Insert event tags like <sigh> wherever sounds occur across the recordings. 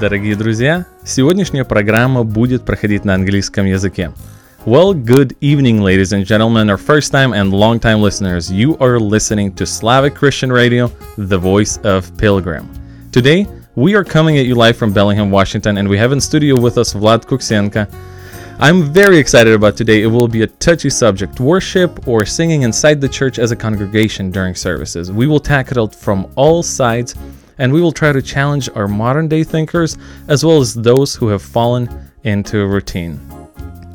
Дорогие друзья, сегодняшняя программа будет проходить на английском языке. Well, good evening, ladies and gentlemen, our first time and long time listeners. You are listening to Slavic Christian Radio, the voice of Pilgrim. Today, we are coming at you live from Bellingham, Washington, and we have in studio with us Vlad Kuksenka. I'm very excited about today. It will be a touchy subject worship or singing inside the church as a congregation during services. We will tackle it from all sides and we will try to challenge our modern day thinkers as well as those who have fallen into a routine.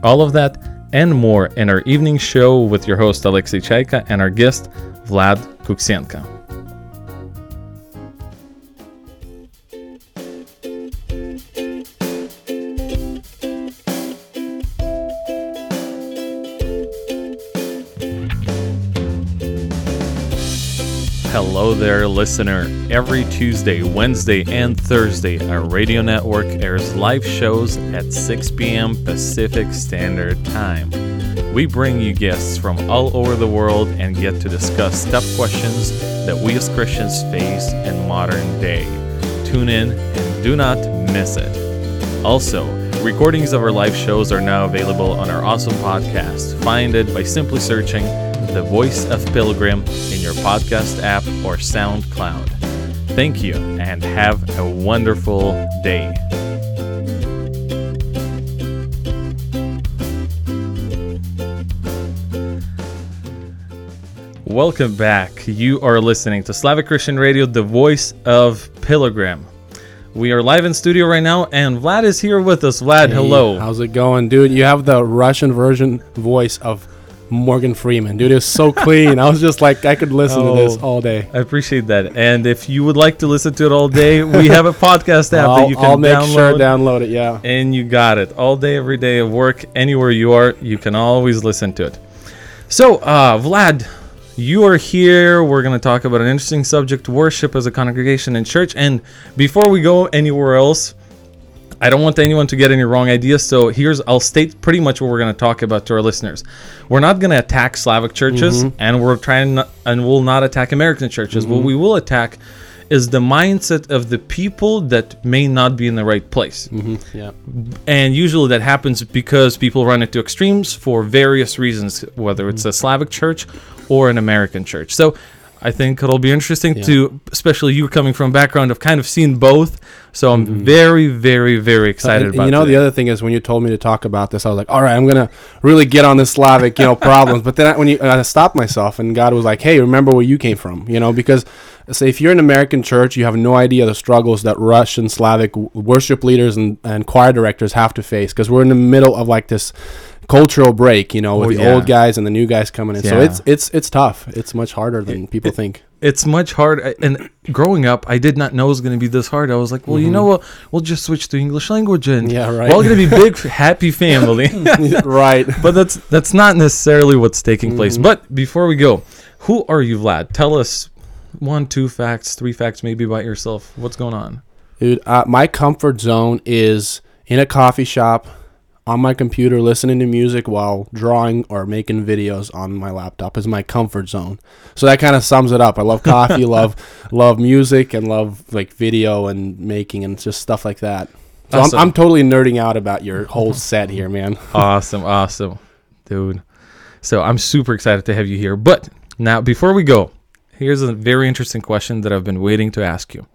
All of that and more in our evening show with your host Alexei Chaika and our guest Vlad Kuksenka. Hello there, listener. Every Tuesday, Wednesday, and Thursday, our radio network airs live shows at 6 p.m. Pacific Standard Time. We bring you guests from all over the world and get to discuss tough questions that we as Christians face in modern day. Tune in and do not miss it. Also, recordings of our live shows are now available on our awesome podcast. Find it by simply searching The Voice of Pilgrim in your podcast app or SoundCloud. Thank you and have a wonderful day. Welcome back. You are listening to Slavic Christian Radio, the voice of Pilgrim. We are live in studio right now, and Vlad is here with us. Vlad, Hey, hello. How's it going, dude? You have the Russian version voice of Morgan Freeman, dude. It's so clean. I was just like, I could listen to this Oh. all day. I appreciate that. And if you would like to listen to it all day, we have a podcast app that you can I'll make download. sure download it. Yeah. and you got it all day, every day of work, anywhere you are, you can always listen to it. So, uh, Vlad, you are here. We're going to talk about an interesting subject worship as a congregation in church. And before we go anywhere else, I don't want anyone to get any wrong ideas. So here's I'll state pretty much what we're going to talk about to our listeners. We're not going to attack Slavic churches, mm-hmm. and we're trying not, and we'll not attack American churches. What mm-hmm. we will attack is the mindset of the people that may not be in the right place. Mm-hmm. Yeah. And usually that happens because people run into extremes for various reasons, whether it's a Slavic church or an American church. So I think it'll be interesting to, especially you coming from a background of kind of seen both. So I'm mm-hmm. very, very, very uh, excited And- and about you know, today. the other thing is when you told me to talk about this, I was like, all right, I'm gonna really get on the Slavic, you know, <laughs> problems. But then I, when you, I stopped myself, and God was like, hey, remember where you came from, you know, because say if you're an American church, you have no idea the struggles that Russian Slavic worship leaders and, and choir directors have to face, because we're in the middle of like this cultural break, you know, with Oh, the yeah. old guys and the new guys coming in. So it's it's it's tough. It's much harder than people think. it's much hard. And growing up, I did not know it was going to be this hard. I was like, well, you know what? We'll just switch to English language and Yeah, right. we're all going to be big, <laughs> happy family. <laughs> <laughs> right. but that's that's not necessarily what's taking Mm-hmm. place. But before we go, who are you, Vlad? Tell us one, two facts, three facts maybe about yourself. What's going on? Dude, uh, my comfort zone is in a coffee shop, on my computer, listening to music while drawing or making videos on my laptop is my comfort zone. So that kind of sums it up. I love coffee, <laughs> love love music, and love like video and making and just stuff like that. So Awesome. I'm, I'm totally nerding out about your whole set here, man. <laughs> Awesome, awesome, dude. So I'm super excited to have you here. But now, before we go, here's a very interesting question that I've been waiting to ask you.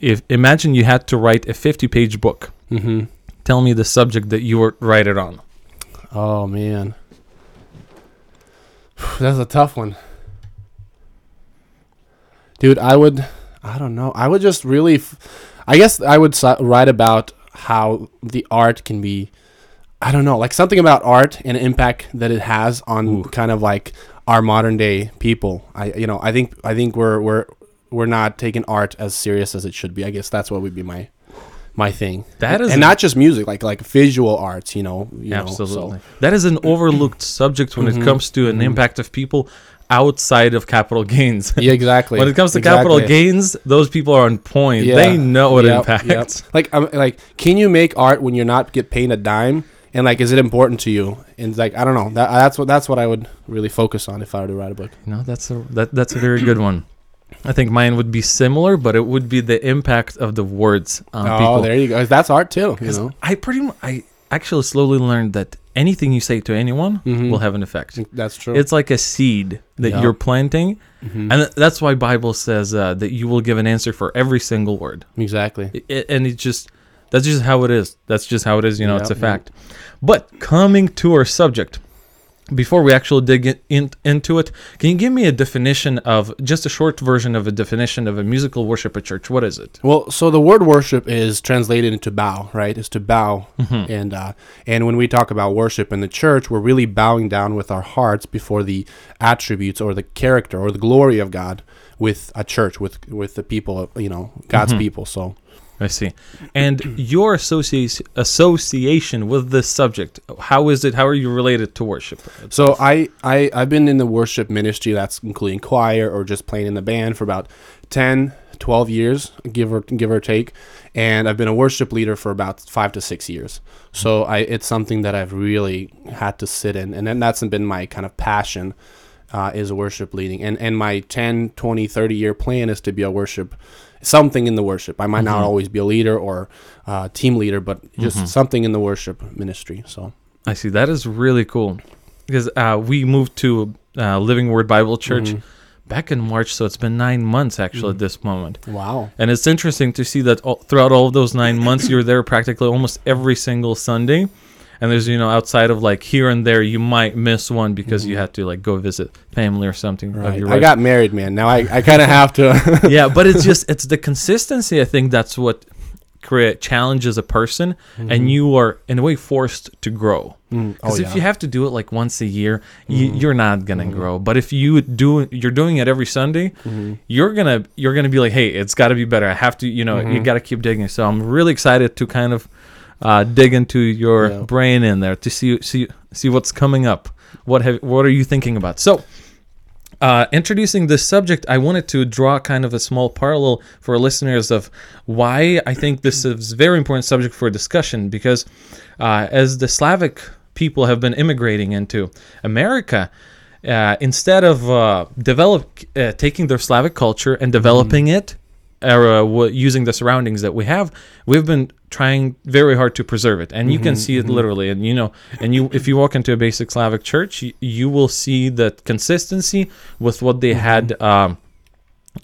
If imagine you had to write a 50-page book, hmm tell me the subject that you would write it on. Oh man, <sighs> that's a tough one, dude. I would, I don't know. I would just really, f- I guess I would si- write about how the art can be. I don't know, like something about art and impact that it has on Ooh. kind of like our modern day people. I, you know, I think I think we're we're we're not taking art as serious as it should be. I guess that's what would be my my thing. That is and not just music, like like visual arts. You know, you know, so- Absolutely. That is an overlooked <clears throat> subject when it comes to an impact of people outside of capital gains. <laughs> Yeah, exactly. when it comes to capital gains, those people are on point. Yeah. They know what Yep, impacts. yep. Like, um, like, can you make art when you're not get paid a dime? And like, is it important to you? And like, I don't know. That, that's what that's what I would really focus on if I were to write a book. You know, that's a that, that's a very good one. I think mine would be similar, but it would be the impact of the words on oh, people. there you go. That's art too. You know, I pretty much, I actually slowly learned that anything you say to anyone Mhm. will have an effect. that's true. It's like a seed that Yeah. you're planting, Mhm. and that's why Bible says uh, that you will give an answer for every single word. exactly. I- I- and it's just that's just how it is. That's just how it is. You know, it's a fact. But coming to our subject, before we actually dig in, in, into it, can you give me a definition of just a short version of a definition of a musical worship at church? What is it? Well, so the word worship is translated into bow, right? Is to bow, Mhm. and uh, and when we talk about worship in the church, we're really bowing down with our hearts before the attributes or the character or the glory of God with a church, with with the people, of, you know, God's Mhm. people. So I see. And your association association with this subject, how is it? How are you related to worship? So I, I I've been in the worship ministry that's including choir or just playing in the band for about 10 12 years give or give or take and I've been a worship leader for about 5 to 6 years. So I it's something that I've really had to sit in and then that's been my kind of passion uh, is worship leading and and my 10 20 30 year plan is to be a worship something in the worship. I might not Mhm. always be a leader or uh, team leader but just Mhm. something in the worship ministry. So I see. That is really cool because uh, we moved to uh, Living Word Bible Church Mhm. back in March, so it's been nine months actually at Mhm. this moment. wow. And it's interesting to see that all, throughout all of those nine months, you're there practically almost every single Sunday. And there's, you know, outside of like here and there, you might miss one because you Mhm. had to like go visit family or something. of Right. I got married, man. Now I, I kind of have to. <laughs> yeah, but it's <laughs> just it's the consistency. I think that's what create challenges a person, and you are in a way forced to grow. Mm, oh, Because if yeah. you have to do it like once a year, you, Mhm. you're not gonna Mhm. grow. But if you do, you're doing it every Sunday. Mhm. You're gonna you're gonna be like, hey, it's got to be better. I have to, you know, you Mhm. got to keep digging. So I'm really excited to kind of uh, dig into your Yeah. brain in there to see see see what's coming up. What have what are you thinking about? So. Uh, introducing this subject, I wanted to draw kind of a small parallel for listeners of why I think this is a very important subject for discussion because uh, as the Slavic people have been immigrating into America, uh, instead of uh, develop uh, taking their Slavic culture and developing it, or uh, w- using the surroundings that we have, we've been trying very hard to preserve it, and you can Mhm, see it mhm. literally. And you know, and you if you walk into a basic Slavic church, you, you will see that consistency with what they had. Um,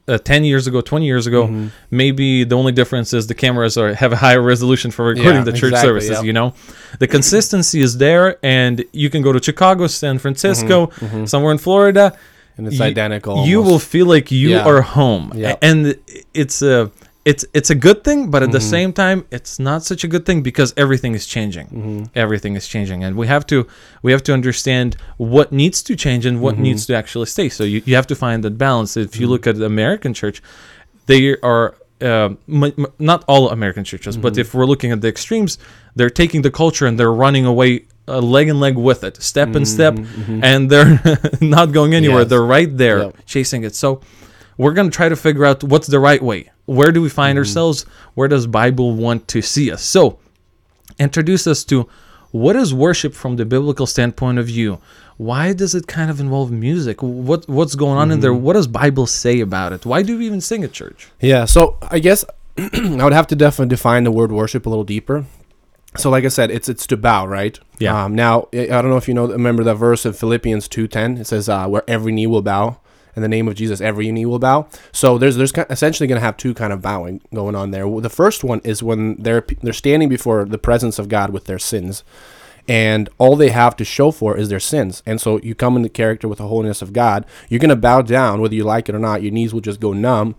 uh, 10 years ago 20 years ago Mhm. maybe the only difference is the cameras are have a higher resolution for recording Yeah, the church exactly, services yeah. you know the consistency is there and you can go to chicago san francisco Mhm. somewhere in florida and it's you- identical. you will feel like you Yeah. are home Yeah. and it's a it's it's a good thing but at the Mhm. same time it's not such a good thing because everything is changing Mhm. everything is changing and we have to we have to understand what needs to change and what Mhm. needs to actually stay so you, you have to find that balance if you Mhm. look at the american church they are uh, m- m- not all american churches but Mhm. if we're looking at the extremes they're taking the culture and they're running away uh, leg and leg with it step in step Mhm, mhm. and they're <laughs> not going anywhere Yes. they're right there Yep. chasing it so we're going to try to figure out what's the right way where do we find Mhm. ourselves where does bible want to see us so introduce us to what is worship from the biblical standpoint of view why does it kind of involve music what what's going on in there Mhm. what does bible say about it why do we even sing at church Yeah, so I guess <clears throat> I would have to definitely define the word worship a little deeper. So, like I said, it's it's to bow, right? Yeah. Um, now, I don't know if you know, remember that verse of Philippians two ten. It says, uh, "Where every knee will bow, in the name of Jesus, every knee will bow." So there's there's essentially going to have two kind of bowing going on there. The first one is when they're they're standing before the presence of God with their sins, and all they have to show for is their sins. And so you come into character with the holiness of God. You're going to bow down, whether you like it or not. Your knees will just go numb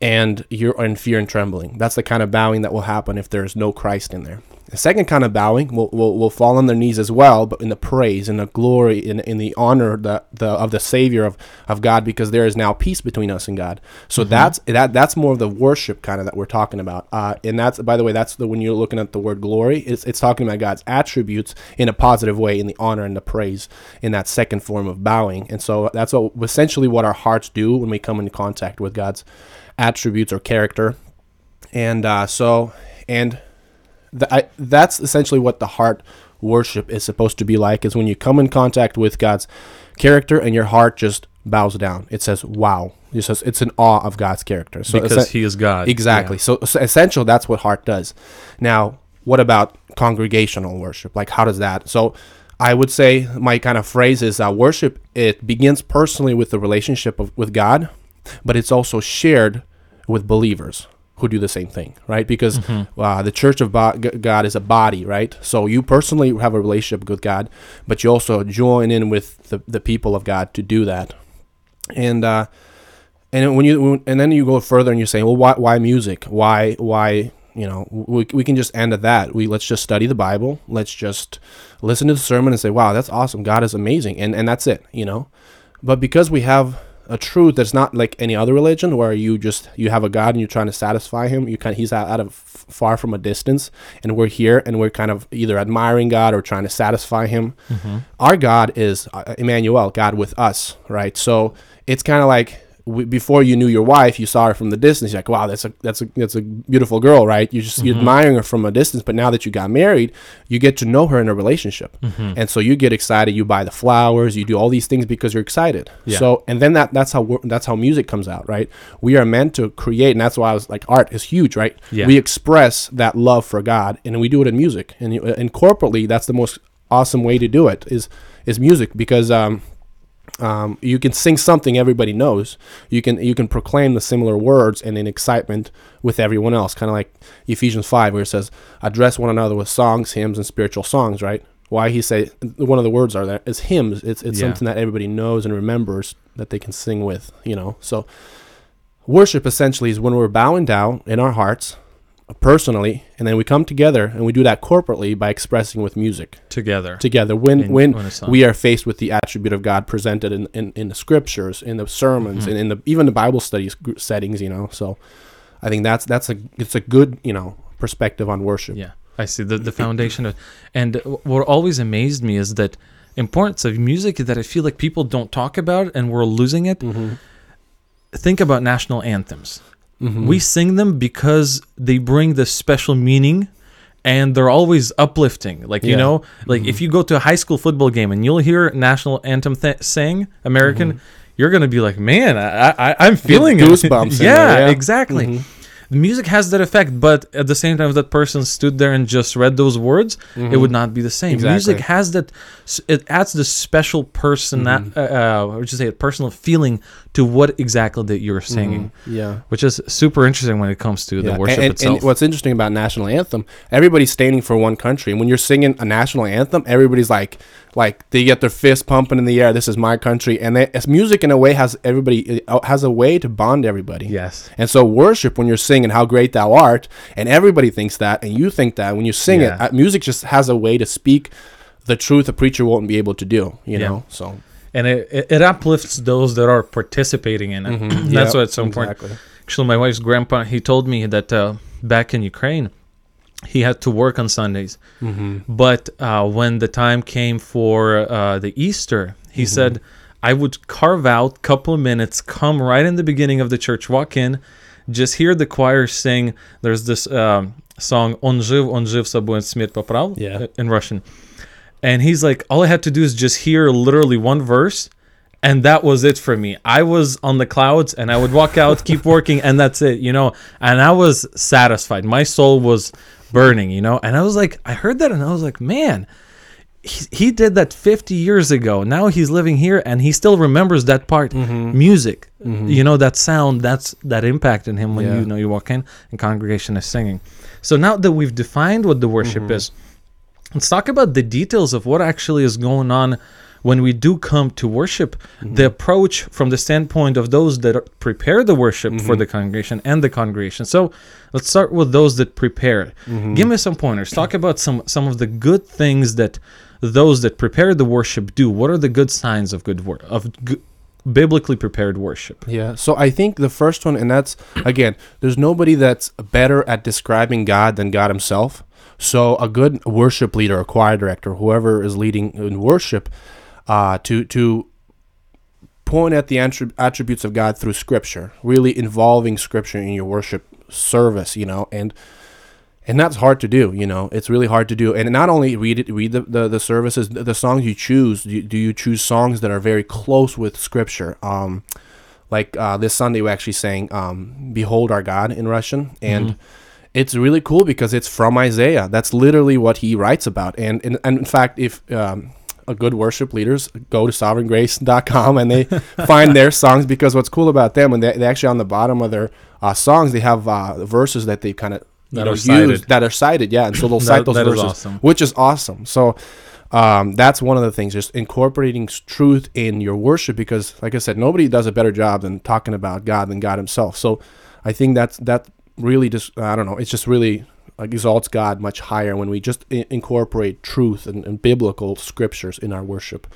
and you're in fear and trembling. That's the kind of bowing that will happen if there's no Christ in there. The second kind of bowing will, will, will fall on their knees as well, but in the praise, in the glory, in, in the honor the, the, of the Savior of, of God, because there is now peace between us and God. So that's that that's more of the worship kind of that we're talking about. Uh, and that's by the way, that's the when you're looking at the word glory, it's, it's talking about God's attributes in a positive way, in the honor and the praise, in that second form of bowing. And so that's what essentially what our hearts do when we come into contact with God's attributes or character. And uh, so, and th- I, that's essentially what the heart worship is supposed to be like is when you come in contact with God's character and your heart just bows down. It says, wow. It says it's an awe of God's character. So because he is God. Exactly. So, so essential, that's what heart does. Now, what about congregational worship? Like, how does that? So, I would say my kind of phrase is uh, worship. It begins personally with the relationship of, with God, but it's also shared with believers who do the same thing, right? Because uh, the church of Bo- God is a body, right? So you personally have a relationship with God, but you also join in with the, the people of God to do that. And uh, and when you when- and then you go further and you say, well, why why music? Why why you know we, we can just end at that. We let's just study the Bible. Let's just listen to the sermon and say, wow, that's awesome. God is amazing, and and that's it. You know, but because we have a truth that's not like any other religion where you just you have a god and you're trying to satisfy him. You kind of, he's out, out of far from a distance. And we're here and we're kind of either admiring god or trying to satisfy him. Our god is uh, emmanuel god with us right? So it's kind of like w- before you knew your wife you saw her from the distance. You're like wow that's a that's a that's a beautiful girl right? You just you're admiring her from a distance but now that you got married you get to know her in a relationship. And so you get excited you buy the flowers you do all these things because you're excited. Yeah. so and then that that's how that's how music comes out right? We are meant to create and that's why i was like art is huge right? Yeah. we express that love for god and we do it in music. And, and corporately that's the most awesome way to do it is is music because um um, you can sing something everybody knows. You can you can proclaim the similar words and in excitement with everyone else, kind of like Ephesians five, where it says, "Address one another with songs, hymns, and spiritual songs." Right? Why he say one of the words are there is hymns. It's it's Yeah. something that everybody knows and remembers that they can sing with. You know, so worship essentially is when we're bowing down in our hearts personally and then we come together and we do that corporately by expressing with music together. together when In when we are faced with the attribute of God presented in, in, in the scriptures, in the sermons, and in the even the Bible studies gr- settings. You know, so I think that's that's a it's a good you know perspective on worship. Yeah, I see the the foundation of, and what always amazed me is that importance of music that I feel like people don't talk about and we're losing it. Mm-hmm. Think about national anthems. Mm-hmm. We sing them because they bring this special meaning and they're always uplifting. Like, you know, like mm-hmm. if you go to a high school football game and you'll hear national anthem th- sang American, mm-hmm. you're going to be like, man, I, I, I'm feeling it." goosebumps <laughs> yeah, there, yeah. exactly. Mm-hmm. The music has that effect, but at the same time, if that person stood there and just read those words, it would not be the same. Exactly. Music has that; it adds the special person that uh, uh, would you say, a personal feeling to what exactly that you're singing, Yeah. which is super interesting when it comes to the worship and, and- itself. and what's interesting about national anthem, everybody's standing for one country, and when you're singing a national anthem, everybody's like, like they get their fist pumping in the air. This is my country, and they, as music in a way has everybody it has a way to bond everybody. yes, And so worship when you're singing how great thou art, and everybody thinks that, and you think that when you sing Yeah. it, uh, music just has a way to speak the truth a preacher won't be able to do. You Yeah. know, so and it, it, it uplifts those that are participating in it. <clears throat> That's Yep, why it's so important. exactly. Actually, my wife's grandpa he told me that uh, back in Ukraine, he had to work on Sundays. Mm-hmm. But uh, when the time came for uh, the Easter, he mm-hmm. said, I would carve out couple of minutes, come right in the beginning of the church walk in, just hear the choir sing. There's this um, song, On Jiv, On Jiv Smit Poprav yeah. Uh, in Russian. And he's like, all I had to do is just hear literally one verse. And that was it for me. I was on the clouds and I would walk out, keep working, and that's it, you know. And I was satisfied. My soul was burning, you know. And I was like, I heard that and I was like, man, he, he did that 50 years ago. Now he's living here and he still remembers that part. Mm-hmm. Music, you know, that sound, that's that impact in him when Yeah. you know you walk in and congregation is singing. So now that we've defined what the worship Mm-hmm. is, let's talk about the details of what actually is going on when we do come to worship Mm-hmm. the approach from the standpoint of those that prepare the worship Mm-hmm. for the congregation and the congregation so let's start with those that prepare Mm-hmm. give me some pointers talk about some some of the good things that those that prepare the worship do what are the good signs of good work of g- biblically prepared worship Yeah. So I think the first one, and that's again, there's nobody that's better at describing God than God Himself. So a good worship leader, a choir director, whoever is leading in worship, uh, to to point at the attributes of God through Scripture, really involving Scripture in your worship service, you know, and and that's hard to do you know it's really hard to do and not only read it read the, the, the services the, songs you choose do you, do you choose songs that are very close with scripture um like uh, this Sunday we actually sang um, "Behold Our God" in Russian, and Mm-hmm. it's really cool because it's from Isaiah. That's literally what he writes about. And and, and in fact, if um, a good worship leaders go to sovereigngrace.com and they <laughs> find their songs because what's cool about them and they, they actually on the bottom of their uh, songs they have uh, verses that they kind of That know are cited. that are cited yeah and so they'll <laughs> That- cite those that is verses awesome. which is awesome so um, that's one of the things just incorporating truth in your worship because like i said nobody does a better job than talking about god than god himself so i think that's that really just i don't know it's just really like exalts god much higher when we just I- incorporate truth and, and biblical scriptures in our worship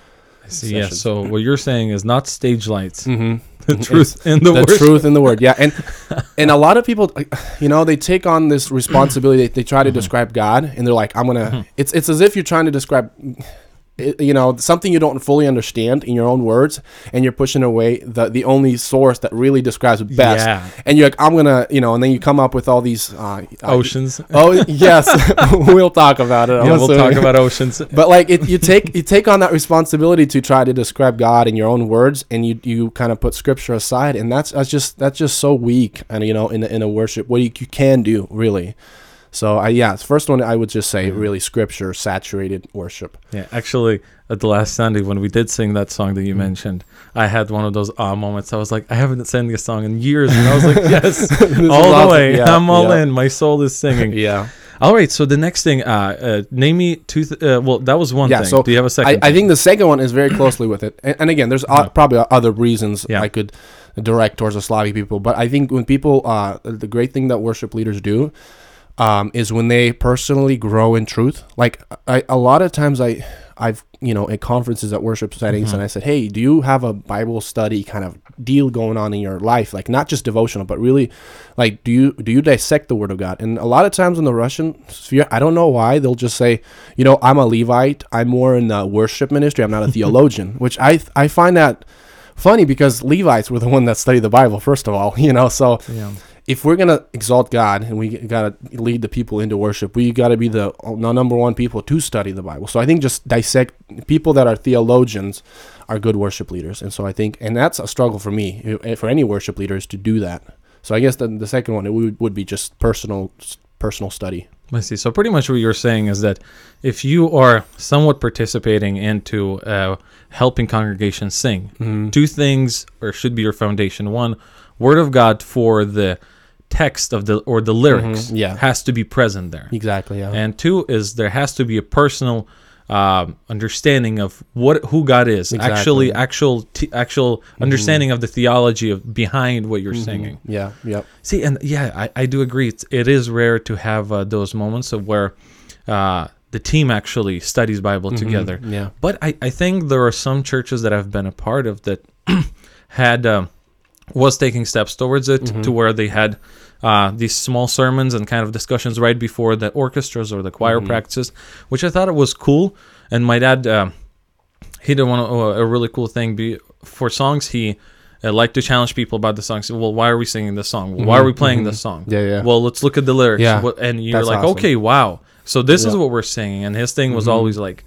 I See, yeah. So what you're saying is not stage lights. mm-hmm. <laughs> The truth in the, the word. truth in the word yeah and <laughs> and a lot of people you know they take on this responsibility they, they try Mm-hmm. to describe god and they're like i'm gonna it's it's as if you're trying to describe you know something you don't fully understand in your own words and you're pushing away the the only source that really describes it best Yeah. and you're like i'm gonna you know and then you come up with all these uh, uh, Oceans. oh yes <laughs> <laughs> we'll talk about it yeah, we'll talk about oceans. <laughs> but like it, you take you take on that responsibility to try to describe God in your own words, and you you kind of put Scripture aside, and that's that's just that's just so weak, and you know in in a worship what you, you can do really. So I yeah, first one I would just say really Scripture saturated worship. Yeah, actually, at the last Sunday when we did sing that song that you Mm. mentioned, I had one of those ah moments. I was like, I haven't sang this song in years, and I was like, <laughs> yes, all the way. Yeah, I'm all yeah. in. My soul is singing. <laughs> Yeah, All right. So the next thing, uh, uh name me two. Th- uh, well, that was one Yeah, thing. so Do you have a I, second? I think the second one is very closely with it, and, and again, there's o- probably other reasons Yeah. I could direct towards the Slavic people, but I think when people, uh, the great thing that worship leaders do, um, is when they personally grow in truth. Like I, a lot of times I, I've you know at conferences at worship settings, and I said, hey, do you have a Bible study kind of deal going on in your life? Like not just devotional, but really, like do you do you dissect the Word of God? And a lot of times in the Russian sphere, I don't know why they'll just say, you know, I'm a Levite. I'm more in the worship ministry. I'm not a theologian, <laughs> which I I find that funny because Levites were the one that studied the Bible first of all, <laughs> you know. So yeah. If we're gonna exalt God and we gotta lead the people into worship, we gotta be the number one people to study the Bible. So I think just dissect people that are theologians are good worship leaders, and so I think, and that's a struggle for me, eh, for any worship leaders to do that. So I guess the, the second one it would, would be just personal personal study. I see. So pretty much what you're saying is that if you are somewhat participating into uh, helping congregations sing, Mm-hmm. two things or should be your foundation. One, Word of God for the text of the or the lyrics Mhm, yeah. has to be present there. Exactly. Yeah. And two is there has to be a personal um, understanding of what who God is. Exactly. Mm-hmm. Actually, actual t- actual understanding of the theology of behind what you're singing. yeah. Yep. See, and yeah, I, I do agree. It's, it is rare to have uh, those moments of where uh, the team actually studies Bible together. Yeah. But I, I think there are some churches that I've been a part of that <clears throat> had um, was taking steps towards it to where they had uh, these small sermons and kind of discussions right before the orchestras or the choir practices, which I thought it was cool. And my dad, uh, he did one a really cool thing. Be for songs he. Uh, liked to challenge people about the songs. Well, why are we singing this song? Well, why are we playing this song? Yeah, yeah. Well, let's look at the lyrics. Yeah, What- and you're that's like, awesome. okay, wow. So this is Yeah. Mm-hmm. what we're singing. And his thing was always like,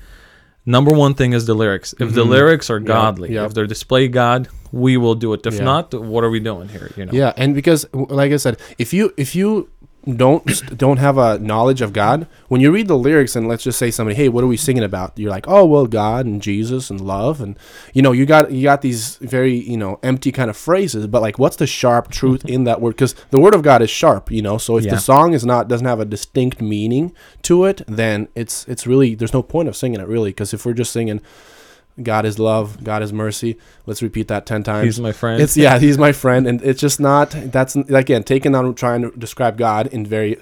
number one thing is the lyrics. If the lyrics are godly, yeah. if they're display God, we will do it. If Yeah. not, what are we doing here? You know. Yeah, and because like I said, if you if you don't don't have a knowledge of God, when you read the lyrics and let's just say somebody, hey, what are we singing about? You're like, oh well, God and Jesus and love, and you know you got you got these very you know empty kind of phrases, but like what's the sharp truth in that word? Because the word of God is sharp, you know. So if Yeah. the song is not doesn't have a distinct meaning to it, then it's it's really there's no point of singing it really. Because if we're just singing. God is love. God is mercy. Let's repeat that ten times. He's my friend. It's yeah, he's my friend, and it's just not. That's again taken on trying to describe God in very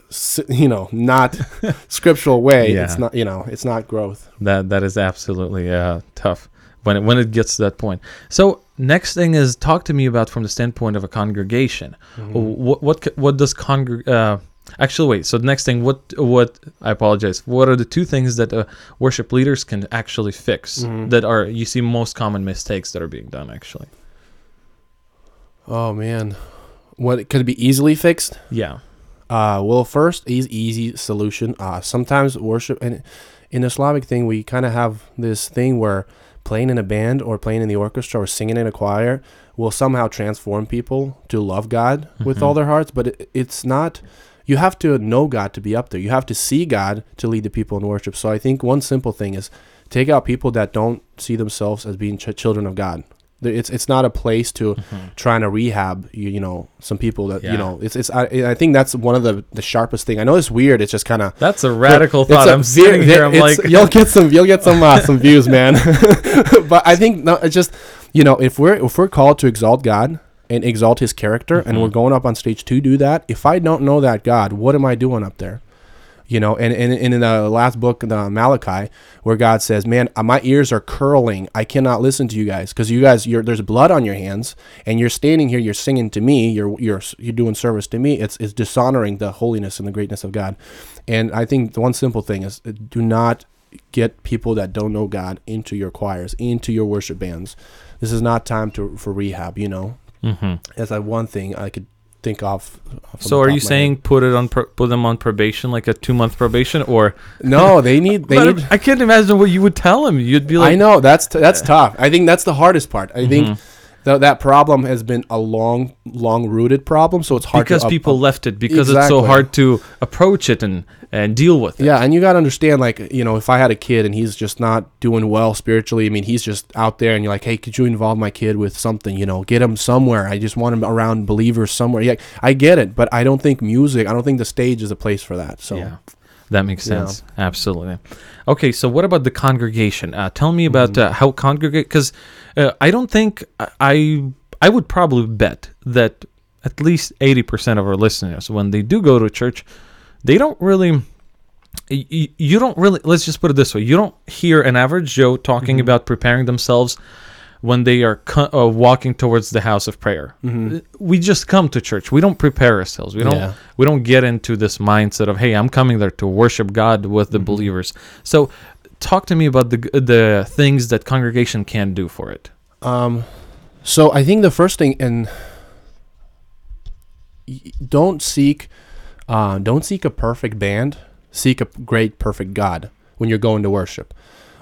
you know not <laughs> scriptural way. Yeah. It's not you know it's not growth. that that is absolutely uh, tough when it, when it gets to that point. So next thing is talk to me about from the standpoint of a congregation. What what what does congreg uh, actually wait? So the next thing, what what I apologize. What are the two things that uh, worship leaders can actually fix that are you see most common mistakes that are being done actually? Oh man, what could be easily fixed? Yeah. Uh, well, first is easy solution. Uh, sometimes worship and in the Slavic thing, we kind of have this thing where playing in a band or playing in the orchestra or singing in a choir will somehow transform people to love God with Mhm. all their hearts, but it, it's not. You have to know God to be up there. You have to see God to lead the people in worship. So I think one simple thing is take out people that don't see themselves as being ch- children of God. It's it's not a place to Mhm. trying to rehab you, you know some people that Yeah. you know it's it's I, I think that's one of the the sharpest thing. I know it's weird. It's just kind of That's a radical thought. I'm sitting here. I'm like, you'll get some, you'll get some, uh, some views, man. <laughs> but I think no, it's just, you know, if we're if we're called to exalt God and exalt His character, and Mhm. we're going up on stage to do that, if I don't know that God, what am I doing up there? You know, and, and, and in the last book, the Malachi, where God says, "Man, uh, my ears are curling. I cannot listen to you guys because you guys, you're, there's blood on your hands, and you're standing here, you're singing to me, you're you're you're doing service to me. It's it's dishonoring the holiness and the greatness of God." And I think the one simple thing is, uh, do not get people that don't know God into your choirs, into your worship bands. This is not time to for rehab. You know, Mhm. that's like one thing I could think of. from So are you saying put it on pro- put them on probation, like a two month probation, or no? <laughs> They need they need. I can't imagine what you would tell them. You'd be like, I know that's t- that's tough. I think that's the hardest part. I think Mhm. Th- that problem has been a long, long rooted problem. So it's hard because up- people left it because it's so hard to approach it and and deal with it. Yeah, and you got to understand, like, you know, if I had a kid and he's just not doing well spiritually, I mean, he's just out there and you're like, hey, could you involve my kid with something, you know, get him somewhere. I just want him around believers somewhere. Yeah, I get it, but I don't think music, I don't think the stage is a place for that. So, Yeah, that makes Yeah. sense. Absolutely. Okay, so what about the congregation? Uh, tell me about Mm-hmm. uh, how congregate because uh, I don't think I I would probably bet that at least eighty percent of our listeners, when they do go to church, they don't really. y- y- You don't really. Let's just put it this way: you don't hear an average Joe talking Mhm. about preparing themselves when they are co- uh, walking towards the house of prayer. Mhm. We just come to church. We don't prepare ourselves. We don't Yeah. we don't get into this mindset of hey i'm coming there to worship god with the Mhm. believers so talk to me about the the things that congregation can do for it Um, so I think the first thing, and don't seek, uh, don't seek a perfect band. Seek a great, perfect God when you're going to worship.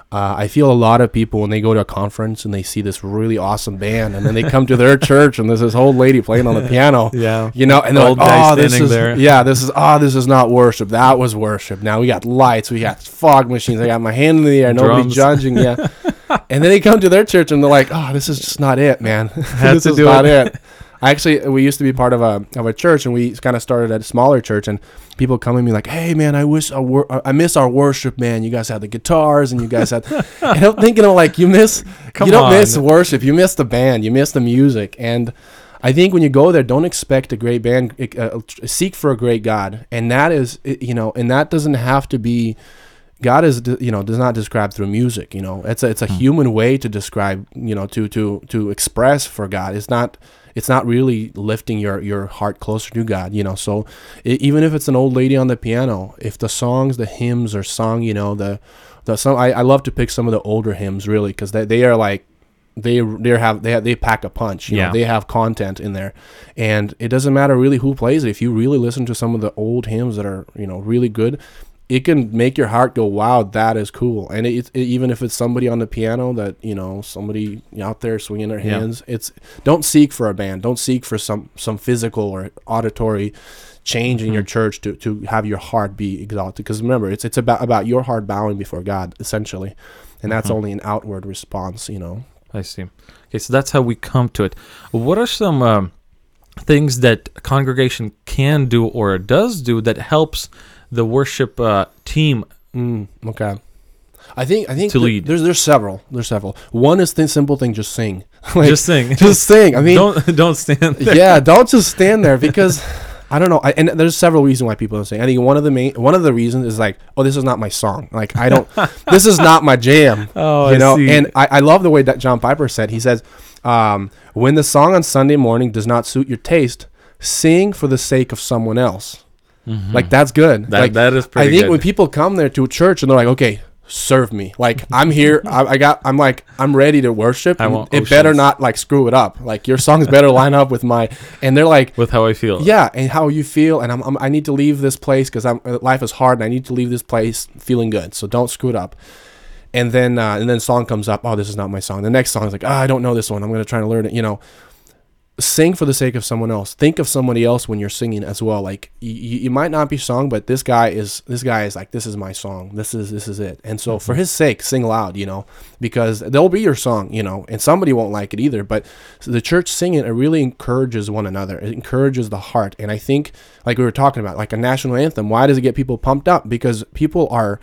Uh, I feel a lot of people when they go to a conference and they see this really awesome band, and then they come to their <laughs> church and there's this old lady playing on the piano. yeah You know, and they're Old like, "Oh, this is there." yeah, this is oh, this is not worship. That was worship. Now we got lights, we got fog machines. I got my hand in the air, nobody judging. Yeah, <laughs> and then they come to their church and they're like, "Oh, this is just not it, man. <laughs> This is not it." It." Actually, we used to be part of a of a church, and we kind of started at a smaller church, and people come to me like, "Hey, man, I wish I wor- I miss our worship, man. You guys had the guitars, and you guys had." <laughs> and I'm thinking, of like, you miss, Come you don't miss worship, you miss the band, you miss the music, and I think when you go there, don't expect a great band. Uh, seek for a great God, and that is, uh, you know, and that doesn't have to be. God is, you know, does not describe through music. You know, it's a, it's a human way to describe, you know, to to to express for God. It's not it's not really lifting your your heart closer to God. You know, so i even if it's an old lady on the piano, if the songs, the hymns are sung, you know, the the song. I, I love to pick some of the older hymns really because they they are like they they have they have, they pack a punch. You Yeah. know, they have content in there, and it doesn't matter really who plays it. If you really listen to some of the old hymns that are you know really good, it can make your heart go, "Wow, that is cool." And it, it, even if it's somebody on the piano that you know somebody out there swinging their Yeah. hands, it's don't seek for a band. Don't seek for some some physical or auditory change in your Mm-hmm. church to, to have your heart be exalted. Because remember, it's it's about about your heart bowing before God essentially, and that's Mhm. only an outward response. You know. i see okay so that's how we come to it what are some um, things that congregation can do or does do that helps the worship uh, team Mm, okay. I think I think To th- lead. There's there's several. There's several. One is the simple thing, just sing. <laughs> like, just sing <laughs> just sing. I mean, don't <laughs> don't stand there. yeah, don't just stand there because I don't know. I, and there's several reasons why people don't sing. I think one of the main one of the reasons is like, oh, this is not my song. Like I don't. this is not my jam. oh you I know. see. And I, I love the way that John Piper said. He says, um, when the song on Sunday morning does not suit your taste, sing for the sake of someone else. Mhm. Like that's good. that, like that is pretty. I think good. when people come there to a church and they're like, okay, serve me. Like <laughs> I'm here. I, I got. I'm like I'm ready to worship. I want it better not like screw it up. Like your songs better line up with my. And they're like, with how I feel yeah, and how you feel. And I'm, I'm I need to leave this place because I'm uh, life is hard and I need to leave this place feeling good. So don't screw it up. and then uh, and then song comes up. Oh, this is not my song. The next song is like, ah, I don't know this one. I'm gonna try to learn it. You know, sing for the sake of someone else. Think of somebody else when you're singing as well. Like you, you might not be sung, but this guy is this guy is like this is my song. This is this is it. And so for his sake, sing loud, you know, because they'll be your song, you know, and somebody won't like it either. But the church singing it really encourages one another. It encourages the heart. And I think like we were talking about, like a national anthem, why does it get people pumped up? Because people are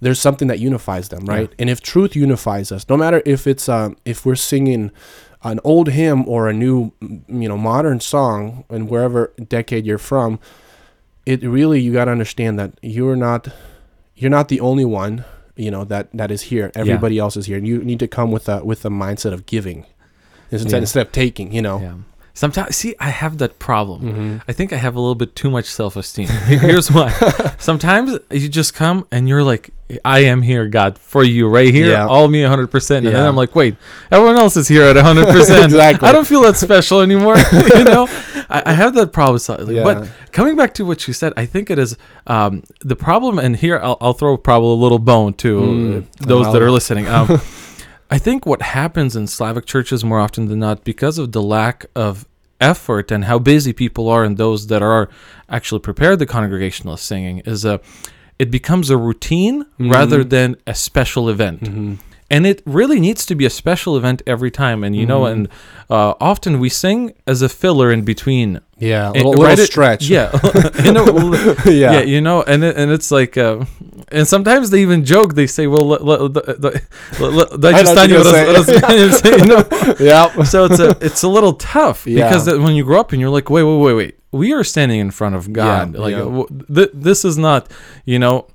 there's something that unifies them, right? And if truth unifies us, no matter if it's um if we're singing an old hymn or a new you know modern song and wherever decade you're from it really you got to understand that you're not you're not the only one you know that that is here everybody else is here and you need to come with a with a mindset of giving instead, Yeah. instead of taking you know Yeah. Sometimes, see, I have that problem. Mm-hmm. I think I have a little bit too much self esteem. Here's why. <laughs> Sometimes you just come and you're like, I am here, God, for you, right here, Yeah. all me 100%. And then I'm like, wait, everyone else is here at 100%. <laughs> Exactly. I don't feel that special anymore. <laughs> you know, I, I have that problem. Yeah. But coming back to what you said, I think it is um, the problem. And here I'll, I'll throw probably a little bone to Mm, those that are listening. Um, I think what happens in Slavic churches more often than not, because of the lack of effort and how busy people are and those that are actually prepared the congregational singing, is a it becomes a routine rather than a special event. And it really needs to be a special event every time. And you know, and uh, often we sing as a filler in between yeah a it- little, little right, it- stretch Yeah, <laughs> you know, <laughs> Yeah. yeah, you know, and it, and it's like, uh, and sometimes they even joke. They say, "Well, let, let, let, let, let, let <laughs> I just know you you're was- <laughs> yeah <laughs> So it's a it's a little tough Yeah. because when you grow up and you're like, wait, wait, wait, wait, we are standing in front of God. Yeah, like, yeah. w- th- this is not, you know.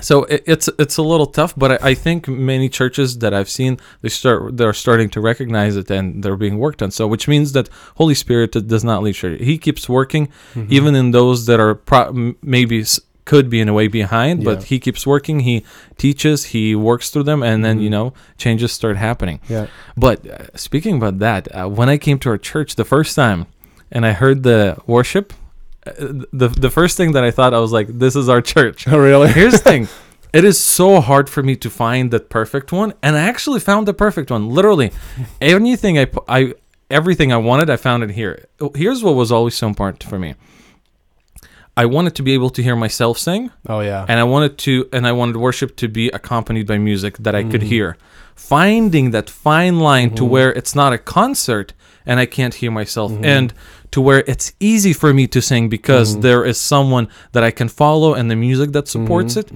So it, it's it's a little tough, but I, I think many churches that I've seen they start they're starting to recognize it and they're being worked on. So which means that Holy Spirit does not leave church. He keeps working, Mm-hmm. even in those that are pro- maybe could be in a way behind, but Yeah. he keeps working. He teaches, he works through them, and then you Mm-hmm. know changes start happening. yeah But uh, speaking about that, uh, when I came to our church the first time and I heard the worship, uh, the the first thing that I thought I was like, "This is our church." really <laughs> Here's the thing. <laughs> It is so hard for me to find that perfect one, and I actually found the perfect one. Literally, anything I, I, everything I wanted, I found it here. Here's what was always so important for me. I wanted to be able to hear myself sing, oh yeah. And I wanted to and I wanted worship to be accompanied by music that I could mm-hmm. hear. Finding that fine line to mm-hmm. where it's not a concert and I can't hear myself mm-hmm. and to where it's easy for me to sing because there is someone that I can follow and the music that supports it.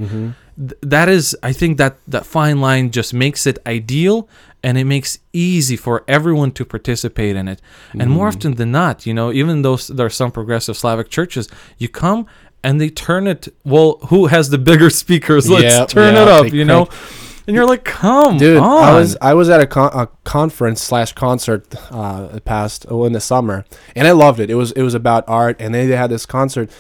Th- that is I think that that fine line just makes it ideal and it makes easy for everyone to participate in it. And more often than not, you know, even though there are some progressive Slavic churches, you come and they turn it. Well, who has the bigger speakers? <laughs> Let's Yeah, turn yeah, it up. You know, and you're like, come Dude, on. I was I was at a, con- a conference slash concert uh, past oh, in the summer, and I loved it. It was it was about art, and they, they had this concert,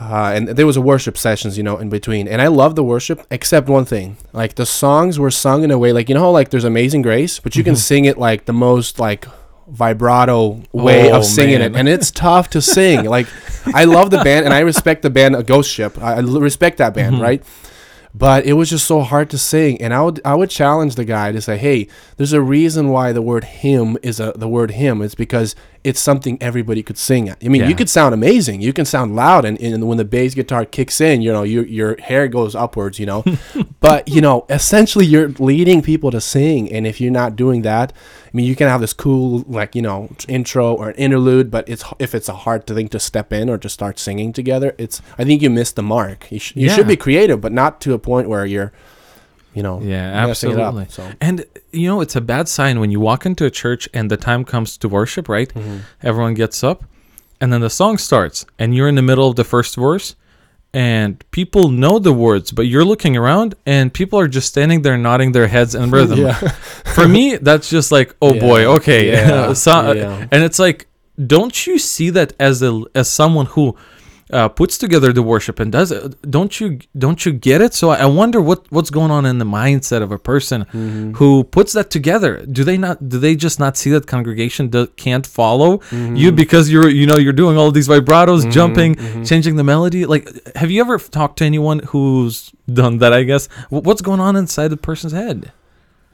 uh, and there was a worship sessions, you know, in between. And I love the worship, except one thing: like the songs were sung in a way, like you know, how, like there's Amazing Grace, but you can sing it like the most like vibrato way Oh, of singing man. it, and it's tough to sing. <laughs> like I love the band, and I respect the band, uh, Ghost Ship. I respect that band, right? but it was just so hard to sing and i would i would challenge the guy to say hey there's a reason why the word hymn is a the word hymn it's because it's something everybody could sing at i mean Yeah. you could sound amazing you can sound loud and, and when the bass guitar kicks in you know your your hair goes upwards you know <laughs> but you know essentially you're leading people to sing and if you're not doing that i mean you can have this cool like you know intro or an interlude but it's if it's a hard thing to step in or to start singing together it's i think you missed the mark you, sh- you Yeah. should be creative but not to a point where you're you know Yeah, it up, absolutely. so And you know, it's a bad sign when you walk into a church and the time comes to worship, right? Mm-hmm. Everyone gets up and then the song starts and you're in the middle of the first verse and people know the words, but you're looking around and people are just standing there nodding their heads in <laughs> rhythm. yeah For me, that's just like, oh Yeah. boy, okay. Yeah. <laughs> So- Yeah. And it's like, don't you see that as a as someone who uh, puts together the worship and does it. Don't you don't you get it? So I wonder what what's going on in the mindset of a person Mm-hmm. who puts that together. Do they not? Do they just not see that congregation do, can't follow Mm-hmm. you because you're you know you're doing all these vibratos, jumping, changing the melody? Like, have you ever talked to anyone who's done that? I guess what's going on inside the person's head?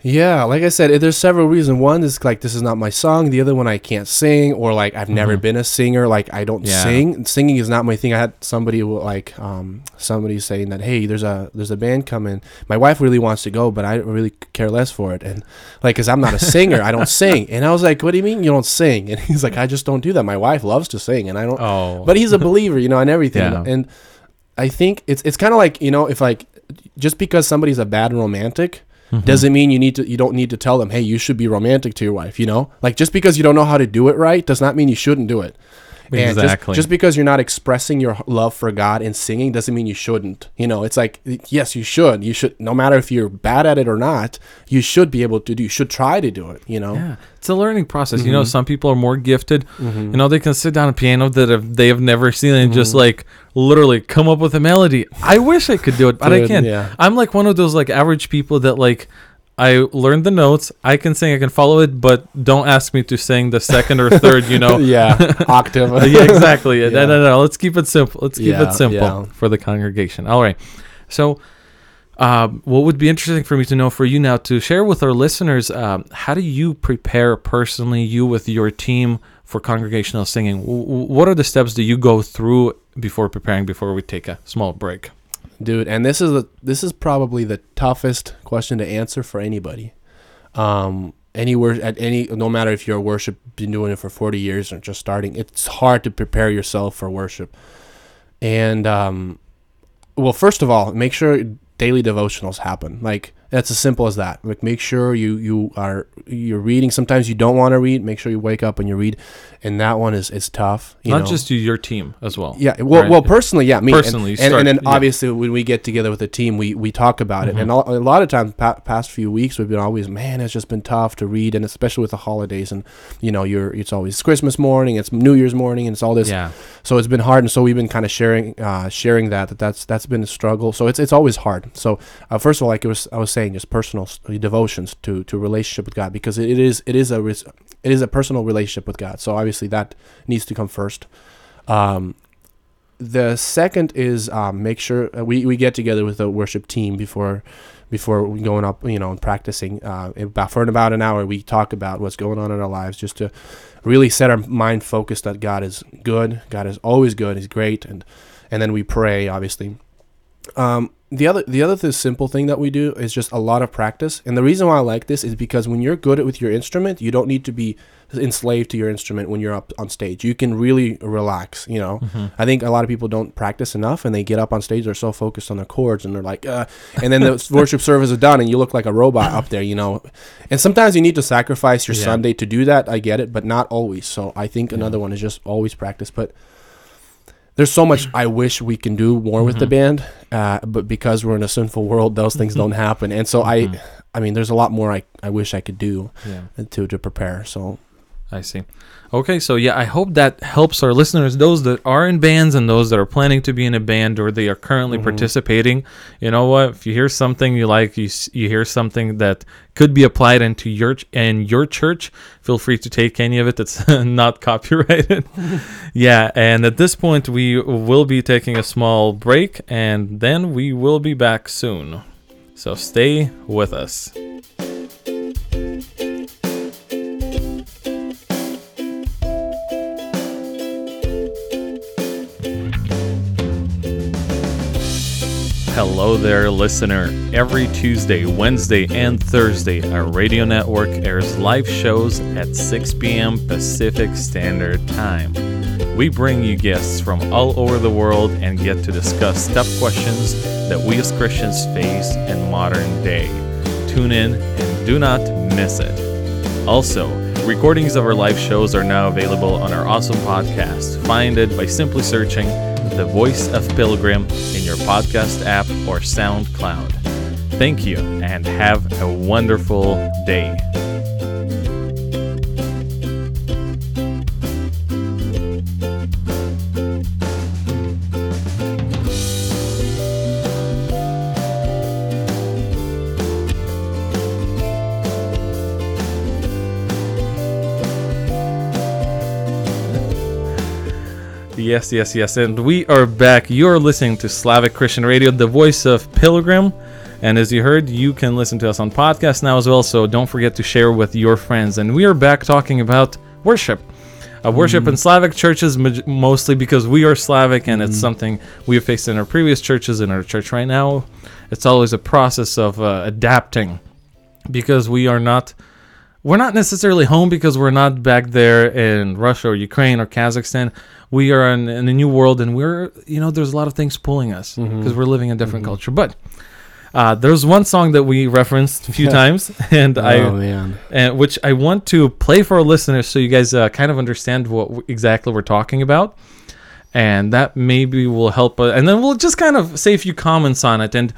Yeah, like I said, there's several reasons. One is like this is not my song. The other one I can't sing, or like I've never been a singer. Like I don't Yeah. sing. Singing is not my thing. I had somebody like um somebody saying that hey, there's a there's a band coming. My wife really wants to go, but I really care less for it. And like, cause I'm not a singer, I don't <laughs> sing. And I was like, what do you mean you don't sing? And <laughs> he's like, I just don't do that. My wife loves to sing, and I don't. Oh, But he's a believer, you know, and everything. Yeah. And I think it's it's kind of like you know if like just because somebody's a bad romantic Mm-hmm. doesn't mean you need to you don't need to tell them hey you should be romantic to your wife you know like just because you don't know how to do it right does not mean you shouldn't do it and just- Exactly. just, because you're not expressing your love for god in singing doesn't mean you shouldn't you know it's like yes you should you should no matter if you're bad at it or not you should be able to do you should try to do it you know Yeah, it's a learning process. You Mm-hmm. know, some people are more gifted. You know, they can sit down a piano that have, they have never seen and Mm-hmm. just like literally come up with a melody. I wish I could do it, but I can't. yeah. I'm like one of those like average people that like I learned the notes. I can sing. I can follow it, but don't ask me to sing the second or third. You know. <laughs> yeah <laughs> octave Uh, yeah, exactly. Yeah. <laughs> No, no, no. Let's keep it simple. Let's keep Yeah, it simple yeah. for the congregation. All right. So, um, what would be interesting for me to know for you now to share with our listeners, um, how do you prepare personally, you with your team for congregational singing? W- what are the steps that you go through before preparing? Before we take a small break. Dude and this is the this is probably the toughest question to answer for anybody. Um anywhere at any no matter if you're a worship been doing it for 40 years or just starting it's hard to prepare yourself for worship. And um well first of all make sure daily devotionals happen. Like that's as simple as that like make sure you you are you're reading sometimes you don't want to read make sure you wake up and you read and that one is is tough you Not know? just you, your team as well. Yeah, well, right? well, personally, yeah, me. Personally, and, start- and, then yeah. obviously when we get together with the team, we we talk about it, Mm-hmm. and a, a lot of times, pa- past few weeks, we've been always, man, it's just been tough to read, and especially with the holidays, and you know, you're it's always Christmas morning, it's New Year's morning, and it's all this, Yeah. so it's been hard, and so we've been kind of sharing uh, sharing that that that's that's been a struggle. So it's it's always hard. So uh, first of all, like it was I was saying, just personal devotions to to relationship with God because it, it is it is a it is a personal relationship with God. So obviously that needs to come first. Um, the second is um, make sure uh, we, we get together with the worship team before before going up you know and practicing uh, about for about an hour we talk about what's going on in our lives just to really set our mind focused that God is good God is always good he's great and and then we pray obviously um, the other the other th- simple thing that we do is just a lot of practice. And the reason why I like this is because when you're good with your instrument you don't need to be enslaved to your instrument when you're up on stage. You can really relax you know? I think a lot of people don't practice enough and they get up on stage they're so focused on their chords and they're like uh, and then the <laughs> worship service is done and you look like a robot up there you know? And sometimes you need to sacrifice your Yeah. Sunday to do that I get it but not always. So I think another one is just always practice. But there's so much I wish we can do more with the band, uh, but because we're in a sinful world, those things don't <laughs> happen. And so I, I mean, there's a lot more I, I wish I could do Yeah. to to prepare. So I see. Okay, so yeah, I hope that helps our listeners, those that are in bands and those that are planning to be in a band or they are currently mm-hmm. participating. You know what? If you hear something you like, you s- you hear something that could be applied into your in your church, feel free to take any of it that's <laughs> not copyrighted. <laughs> yeah, and at this point we will be taking a small break and then we will be back soon. So stay with us. Hello there, listener. Every Tuesday, Wednesday, and Thursday, our radio network airs live shows at 6 p.m. Pacific Standard Time. We bring you guests from all over the world and get to discuss tough questions that we as Christians face in modern day. Tune in and do not miss it. Also, recordings of our live shows are now available on our awesome podcast. Find it by simply searching The Voice of Pilgrim in your podcast app or SoundCloud. Thank you and have a wonderful day. Yes, yes, yes. And we are back. You're listening to Slavic Christian Radio, the voice of Pilgrim. And as you heard, you can listen to us on podcast now as well. So don't forget to share with your friends. And we are back talking about worship. Uh, worship in Slavic churches, mostly because we are Slavic and it's something we have faced in our previous churches, in our church right now. It's always a process of uh, adapting because we are not we're not necessarily home because we're not back there in Russia or Ukraine or Kazakhstan. We are in, in a new world, and we're you know there's a lot of things pulling us because we're living in a different culture. But uh, there's one song that we referenced a few <laughs> times, and oh I man. and which I want to play for our listeners so you guys uh, kind of understand what w- exactly we're talking about, and that maybe will help. Uh, and then we'll just kind of say a few comments on it. And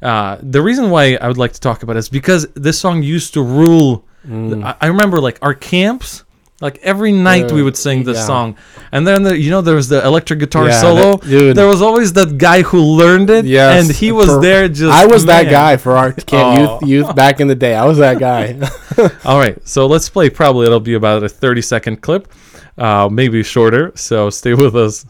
uh, the reason why I would like to talk about it is because this song used to rule. I, I remember like our camps. Like every night we Uh, would sing this yeah. song, and then the, you know there was the electric guitar Yeah, solo. that-. There was always that guy who learned it, Yes, and he was per- there just. I was that guy for our <laughs> camp Oh. youth youth back in the day. I was that guy. <laughs> All right, so let's play. Probably it'll be about a 30 second clip, uh, maybe shorter. So stay with us.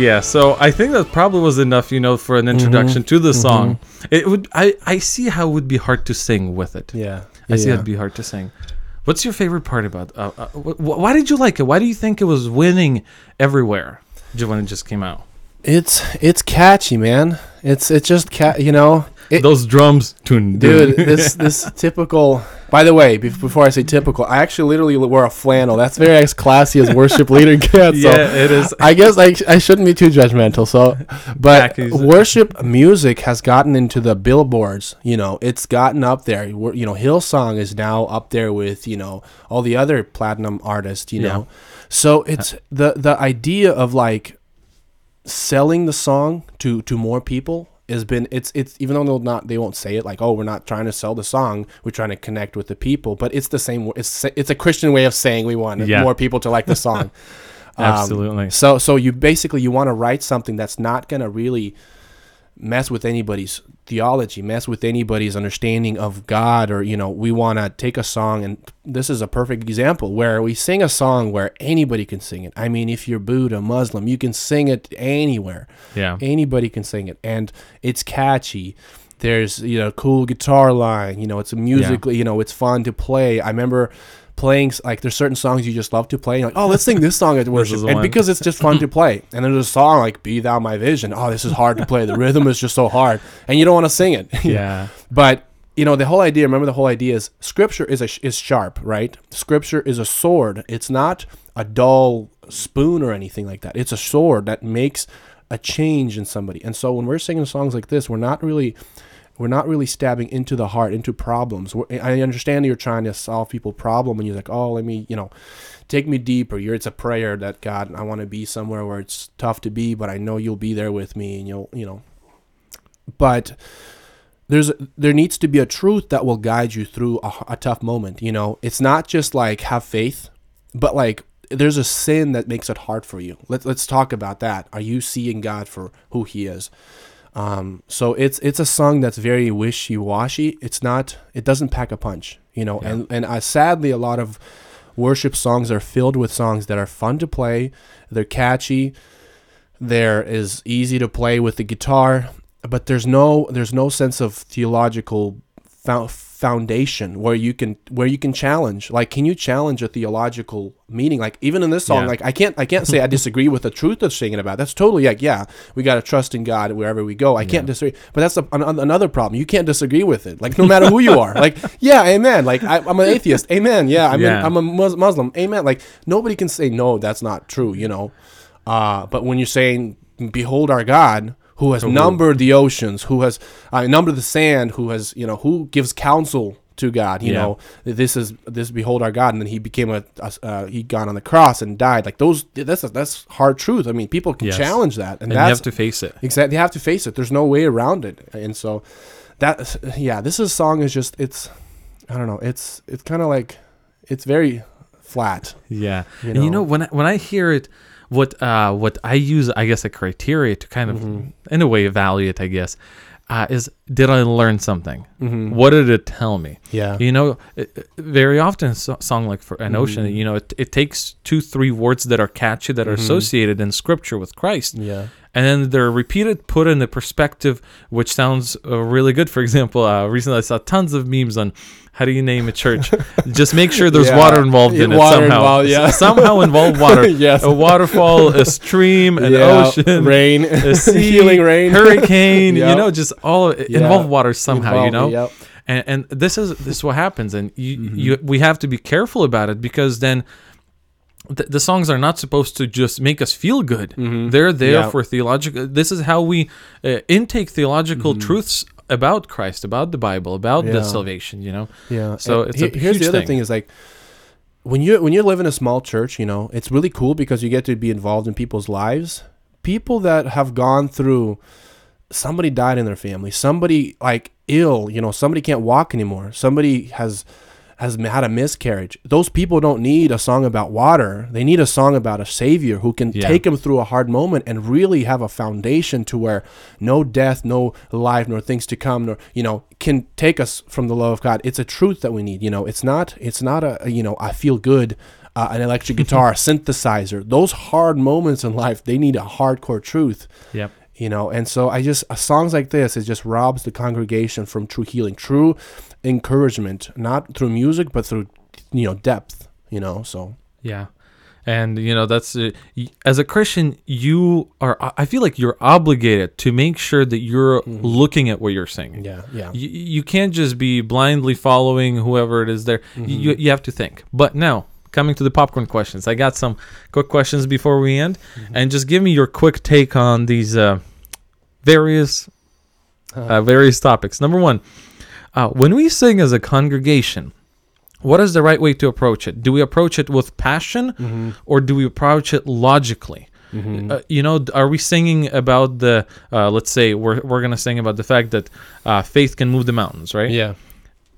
Yeah, so I think that probably was enough, you know, for an introduction to the song. It would. I I see how it would be hard to sing with it. yeah. I see it'd be hard to sing. What's your favorite part about? Uh, uh, wh- why did you like it? Why do you think it was winning everywhere when it just came out? It's it's catchy, man. It's it's just cat. You know, it, Those drums, dun. dude. this <laughs> this typical. By the way, before I say typical, I actually literally wear a flannel. That's very as classy as worship <laughs> leader gets. so yeah, it is. I guess I, I shouldn't be too judgmental. So, <laughs> but worship music has gotten into the billboards. You know, it's gotten up there. You know, Hillsong is now up there with you know all the other platinum artists. You Yeah. know, so it's uh, the the idea of like selling the song to to more people has been it's it's even though they'll not they won't say it like oh we're not trying to sell the song we're trying to connect with the people but it's the same it's it's a christian way of saying we want Yeah. more people to like the song <laughs> Um, Absolutely. so so you basically you want to write something that's not going to really mess with anybody's theology, mess with anybody's understanding of God or you know, we want to take a song and this is a perfect example where we sing a song where anybody can sing it. I mean, if you're Buddha, Muslim, you can sing it anywhere. Yeah. Anybody can sing it and it's catchy. There's, you know, cool guitar line, you know, it's musically, you know, it's fun to play. I remember playing like there's certain songs you just love to play. You're like, oh, let's sing this song at worship, and one. because it's just fun to <laughs> play. And then there's a song like "Be Thou My Vision." Oh, this is hard to play. The rhythm is just so hard, and you don't want to sing it. <laughs> Yeah. But you know the whole idea. Remember the whole idea is Scripture is a is sharp, right? Scripture is a sword. It's not a dull spoon or anything like that. It's a sword that makes a change in somebody. And so when we're singing songs like this, we're not really we're not really stabbing into the heart, into problems. I understand you're trying to solve people problem, and you're like, oh, let me, you know, take me deeper. You're, it's a prayer that God, I want to be somewhere where it's tough to be, but I know you'll be there with me, and you'll, you know. But there's there needs to be a truth that will guide you through a, a tough moment. You know, it's not just like have faith, but like there's a sin that makes it hard for you. Let's let's talk about that. Are you seeing God for who He is? Um, so it's it's a song that's very wishy washy. It's not. It doesn't pack a punch. You know, and and uh, sadly, a lot of worship songs are filled with songs that are fun to play. They're catchy. There is easy to play with the guitar, but there's no there's no sense of theological fo- foundation where you can where you can challenge. Like, can you challenge a theological meaning? Like, even in this song, Yeah. like I can't I can't say I disagree with the truth of singing about. That's totally like yeah, we got to trust in God wherever we go. I can't disagree, but that's a, an, another problem. You can't disagree with it. Like no matter who you are. Like <laughs> yeah, amen. Like I, I'm an <laughs> atheist. Amen. Yeah, I'm Yeah. An, I'm a Mus- Muslim. Amen. Like nobody can say no, that's not true. You know. Uh, but when you're saying, "Behold our God," who has numbered the oceans, who has uh, numbered the sand, who has you know who gives counsel to God. You Yeah. know, this is this behold our God, and then he became a, a uh, he got on the cross and died. Like those, that's a, that's hard truth. I mean, people can Yes. challenge that, and, And you have to face it. exactly they have to face it. There's no way around it, and so that yeah, this is song is just it's I don't know, it's it's kind of like it's very flat. Yeah, You and you know know? when I, when I hear it, what uh what I use, I guess, a criteria to kind of, Mm-hmm. in a way, evaluate, I guess, uh, is did I learn something? Mm-hmm. What did it tell me? Yeah. You know, it- it- very often a song like for an ocean, Mm-hmm. you know, it, it takes two, three words that are catchy that are associated in scripture with Christ, Yeah. And then they're repeated, put in the perspective, which sounds uh, really good. For example, uh, recently I saw tons of memes on how do you name a church? <laughs> Just make sure there's Yeah. water involved in it somehow. involved, yeah. Somehow involve <laughs> water. Yes. A waterfall, a stream, an Yeah, ocean, rain, a <laughs> sea, healing rain, hurricane. You know, just all Yeah. involve water somehow. you know, yep. and, and this is this is what happens and you, Mm-hmm. you we have to be careful about it because then the, the songs are not supposed to just make us feel good they're there Mm-hmm. Yeah. for theological this is how we uh, intake theological truths about christ about the bible about the Mm-hmm. Salvation you know Yeah. So And it's a here's the other thing. thing is like when you when you live in a small church, you know, it's really cool because you get to be involved in people's lives. People that have gone through somebody died in their family, somebody like ill, you know, somebody can't walk anymore, somebody has has had a miscarriage. Those people don't need a song about water. They need a song about a savior who can Yeah. take them through a hard moment and really have a foundation to where no death, no life, nor things to come, nor you know, can take us from the love of God. It's a truth that we need. You know, it's not it's not a, you know, I feel good, uh, an electric <laughs> guitar, a synthesizer. Those hard moments in life, they need a hardcore truth yep you know? And so i just uh, songs like this it just robs the congregation from true healing true encouragement not through music but through you know depth you know so. Yeah. And you know that's uh, as a christian you are i feel like you're obligated to make sure that you're looking at what you're singing yeah yeah. You, you can't just be blindly following whoever it is there. You, you have to think. But now, coming to the popcorn questions, I got some quick questions before we end, and just give me your quick take on these uh, various uh, various topics. Number one, uh, when we sing as a congregation. What is the right way to approach it? Do we approach it with passion, or do we approach it logically? Uh, you know, are we singing about the? Uh, let's say we're we're gonna sing about the fact that uh, faith can move the mountains, right? yeah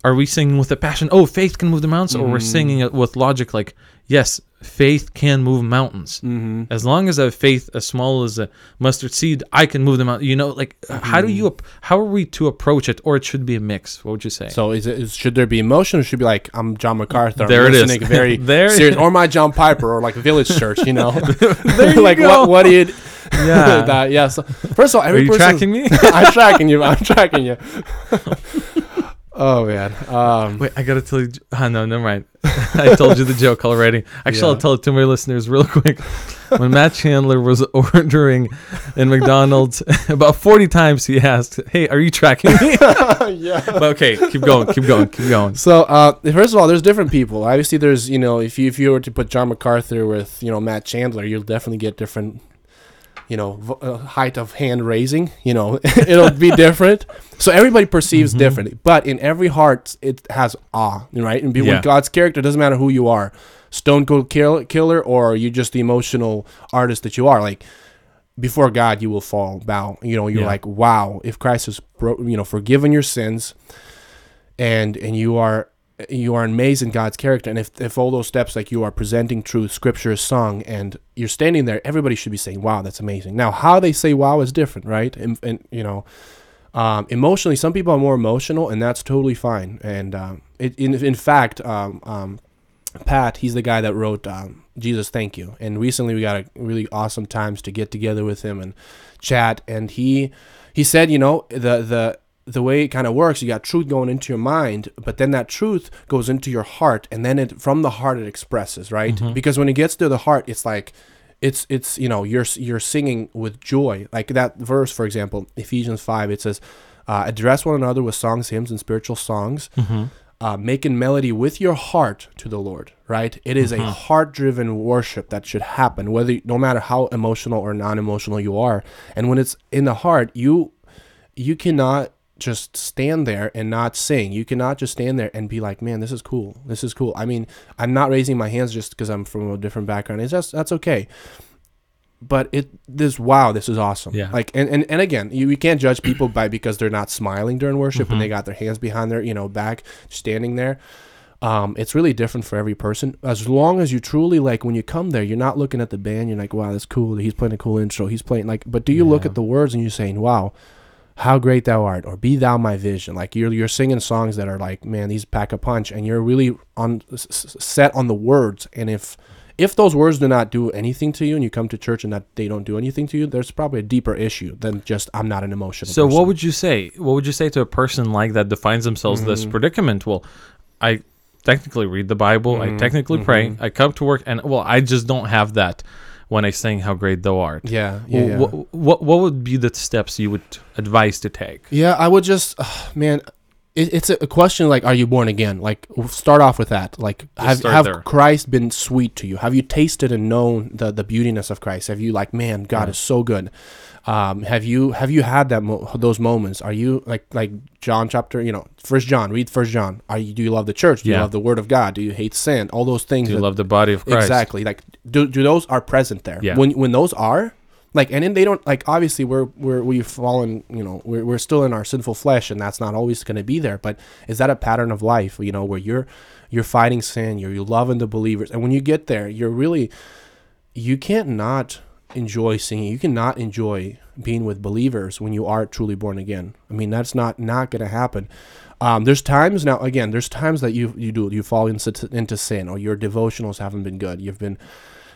Are we singing with a passion? Oh, faith can move the mountains, or we're singing it with logic, like yes, faith can move mountains. mm-hmm. As long as I have faith as small as a mustard seed, I can move the mountain. You know, like uh, how do you? How are we to approach it, or it should be a mix? What would you say? so is it is, should there be emotion or should it be like i'm john macarthur I'm There it is. very <laughs> There- serious or my john piper or like village church you know <laughs> There <laughs> you like go. what what did Yeah. that yeah so first of all are you person tracking me? i'm tracking you i'm tracking you oh man um Wait, I gotta tell you. Oh, no, never mind. <laughs> I told you the joke already. Actually, I'll tell it to my listeners real quick. When Matt Chandler was <laughs> ordering in McDonald's, <laughs> about 40 times he asked, Hey, are you tracking me? yeah but okay, keep going, keep going, keep going. So, uh, first of all, there's different people. Obviously, there's you know, if you if you were to put John MacArthur with you know Matt Chandler, you'll definitely get different, you know, uh, height of hand raising. You know, <laughs> it'll be different. So everybody perceives differently, but in every heart, it has awe, right? And be, Yeah. when God's character doesn't matter who you are, Stone Cold kill, Killer, or you just the emotional artist that you are, like. Before God, you will fall, bow. You know, you're Yeah. like, wow. If Christ has, bro- you know, forgiven your sins, and and you are you are amazed in God's character. And if, if all those steps, like you are presenting truth, scripture is sung, and you're standing there, everybody should be saying, "Wow, that's amazing." Now, how they say "Wow" is different, right? And, and you know, um, emotionally, some people are more emotional, and that's totally fine. And um, it, in in fact, um, um, Pat, he's the guy that wrote um, "Jesus, Thank You," and recently we got a really awesome times to get together with him and chat. And he he said, you know, the the the way it kind of works, you got truth going into your mind, but then that truth goes into your heart, and then it from the heart it expresses, right? Because when it gets to the heart, it's like it's it's you know you're you're singing with joy like that verse for example ephesians 5 it says uh, address one another with songs hymns and spiritual songs uh, making melody with your heart to the Lord, right? It is a heart-driven worship that should happen, whether no matter how emotional or non-emotional you are. And when it's in the heart, you you cannot just stand there and not sing. You cannot just stand there and be like, "Man, this is cool. This is cool." I mean, I'm not raising my hands just because I'm from a different background. It's just that's okay. But it this wow, this is awesome. Yeah. Like and, and, and again, you, you can't judge people by because they're not smiling during worship and they got their hands behind their you know back standing there. Um, it's really different for every person. As long as you truly like when you come there, you're not looking at the band. You're like, wow, that's cool. He's playing a cool intro. He's playing like, but do you look at the words and you're saying, wow, how great thou art, or be thou my vision? Like you're you're singing songs that are like, man, these pack a punch, and you're really on set on the words. And if if those words do not do anything to you, and you come to church and that they don't do anything to you, there's probably a deeper issue than just I'm not an emotional. So person. what would you say? What would you say to a person like that defines themselves Mm-hmm. this predicament? Well, I technically read the Bible, Mm-hmm. I technically pray, I come to work, and well, I just don't have that when I sing "How Great Thou Art." Yeah, yeah, yeah. What, what what would be the steps you would advise to take? Yeah, I would just, man. It, it's a question like, are you born again? Like, start off with that. Like, have have there. Christ been sweet to you? Have you tasted and known the the beautiness of Christ? Have you like, man, God is so good? Um, have you have you had that mo- those moments? Are you like like John chapter, you know, First John? Read First John. Are you do you love the church? Do you love the Word of God? Do you hate sin? All those things. Do you that- love the body of Christ? Exactly. Like do, do those are present there? Yeah. When when those are like and then they don't like obviously we're we're we've fallen you know we're, we're still in our sinful flesh and that's not always going to be there but is that a pattern of life you know where you're you're fighting sin you're you're loving the believers and when you get there you're really you can't not enjoy singing you cannot enjoy being with believers when you are truly born again. I mean that's not not going to happen. Um, there's times now again there's times that you you do you fall into, into sin or your devotionals haven't been good you've been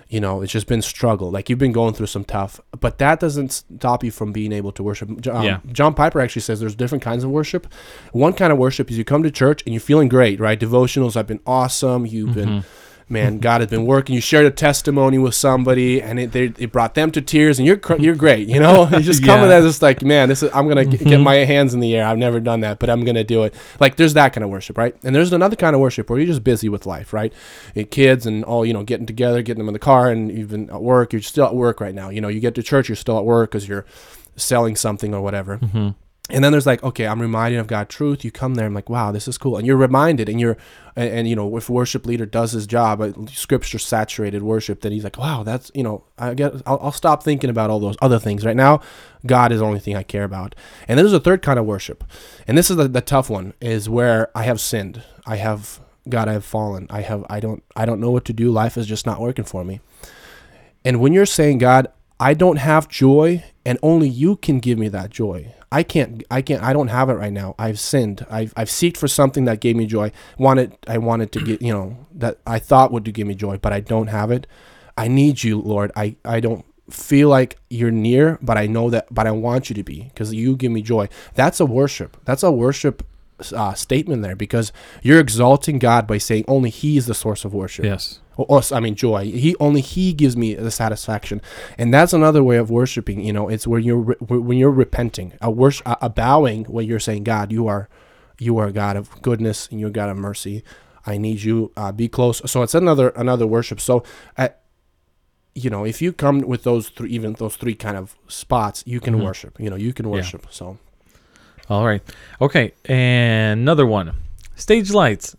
you know it's just been struggle. Like you've been going through some tough but that doesn't stop you from being able to worship. Um, Yeah. john piper actually says there's different kinds of worship. One kind of worship is you come to church and you're feeling great right? Devotionals have been awesome. You've been man god has been working. You shared a testimony with somebody and it, they, it brought them to tears and you're cr- you're great you know? <laughs> You just come with Yeah. that just like man this is i'm gonna g- get my hands in the air. I've never done that but i'm gonna do it. Like there's that kind of worship right? And there's another kind of worship where you're just busy with life right? Your kids and all you know getting together getting them in the car and you've been at work you're still at work right now. You know you get to church you're still at work because you're selling something or whatever. Mm-hmm. And then there's like okay i'm reminded of god truth. You come there i'm like wow this is cool. And you're reminded and you're and, and you know if worship leader does his job uh, scripture saturated worship then he's like wow that's you know i get I'll, I'll stop thinking about all those other things. Right now god is the only thing i care about. And then there's a third kind of worship. And this is the, the tough one is where i have sinned. I have god i have fallen. I have i don't i don't know what to do. Life is just not working for me. And when you're saying, God, I don't have joy and only you can give me that joy. I can't I can't I don't have it right now. I've sinned. I've I've seeked for something that gave me joy. Wanted I wanted to get you know, that I thought would give me joy, but I don't have it. I need you, Lord. I, I don't feel like you're near, but I know that but I want you to be because you give me joy. That's a worship. That's a worship uh, statement there because you're exalting God by saying only He is the source of worship Yes. Or, or, I mean joy. He only he gives me the satisfaction, and that's another way of worshiping. You know, it's where you're re- when you're repenting, a worship, a, a bowing, when you're saying, God, you are, you are a God of goodness and you're God of mercy. I need you. Uh, be close. So it's another another worship. So, uh, you know, if you come with those three, even those three kind of spots, you can Mhm. worship. You know, you can worship. So All right. Okay. And another one. Stage lights.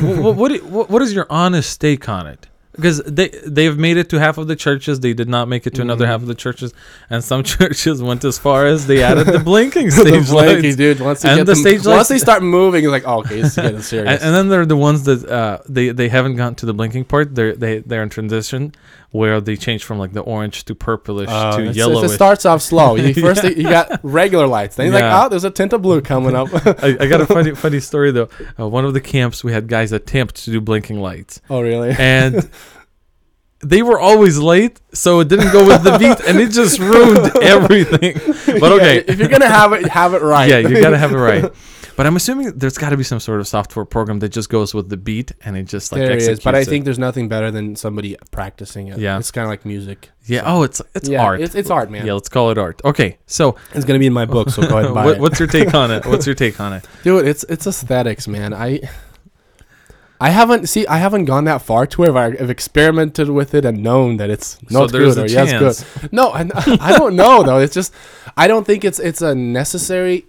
What, what, what what is your honest take on it? Because they they've made it to half of the churches. They did not make it to another half of the churches, and some <laughs> churches went as far as they added the blinking <laughs> the stage lights. dude. Once they And get the them, stage once lights- they start moving, it's like, oh, okay, it's getting <laughs> serious. And, and then there are the ones that uh, they they haven't gotten to the blinking part. They're they they're in transition where they change from like the orange to purplish Uh, to yellowish. It starts off slow. You <laughs> first you got regular lights. Then you're Yeah. like, oh, there's a tint of blue coming up. <laughs> I, I got a funny <laughs> funny story though. Uh, one of the camps we had guys attempt to do blinking lights, oh, really? and they were always late, so it didn't go with the beat, and it just ruined everything. But okay, Yeah, if you're gonna have it, have it right. yeah, you gotta have it right. But I'm assuming there's got to be some sort of software program that just goes with the beat and it just like there is, but I executes it. think there's nothing better than somebody practicing it. Yeah. it's kind of like music. yeah. Oh, it's it's yeah, art. It's, it's art, man. Yeah, let's call it art. Okay, so It's gonna be in my book, so go ahead and <laughs> buy what, it. what's your take on it? <laughs> What's your take on it? Dude, it's it's aesthetics, man. I I haven't see. I haven't gone that far to where I've experimented with it and known that it's So not there's good or yes good. No, I, <laughs> I don't know though. It's just I don't think it's it's a necessary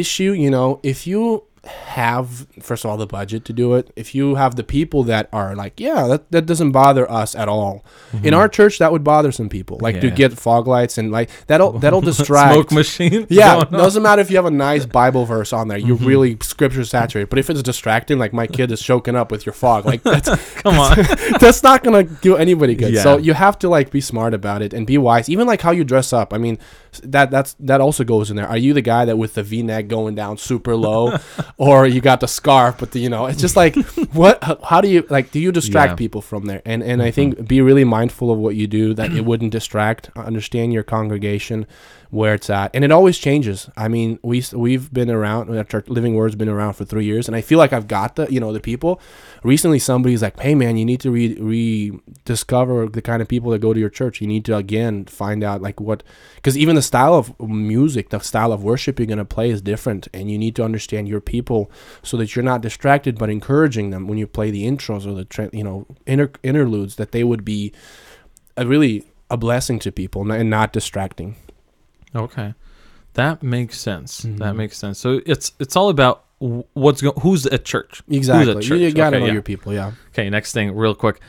issue. You know, if you have first of all the budget to do it, if you have the people that are like, yeah, that, that doesn't bother us at all. In our church, that would bother some people, like to Mm-hmm. Get fog lights and like that'll <laughs> that'll distract. Smoke machine. <laughs> Yeah, doesn't matter if you have a nice Bible verse on there. You're Mm-hmm. really scripture saturated. But if it's distracting, like my kid is choking up with your fog, like that's <laughs> Come on. that's not gonna do anybody good. So you have to like be smart about it and be wise. Even like how you dress up. I mean, that that's that also goes in there. Are you the guy that with the V-neck going down super low, <laughs> or you got the scarf? But the, you know, it's just like <laughs> what? How do you like? Do you distract Yeah. people from there? And and I mm-hmm. think be really mindful of what you do that it wouldn't distract. Understand your congregation where it's at, and it always changes. I mean, we we've been around. Church Living Word's been around for three years, and I feel like I've got the you know the people. Recently, somebody's like, "Hey, man, you need to re rediscover the kind of people that go to your church. You need to again find out like what, because even the style of music, the style of worship you're gonna play is different, and you need to understand your people so that you're not distracted, but encouraging them when you play the intros or the you know inter- interludes that they would be a really a blessing to people and not distracting. Okay, that makes sense. That Mhm. makes sense. So it's it's all about what's go- who's at church. Exactly. Who's at You, you gotta Okay, know yeah. your people. Yeah. Okay, next thing, real quick.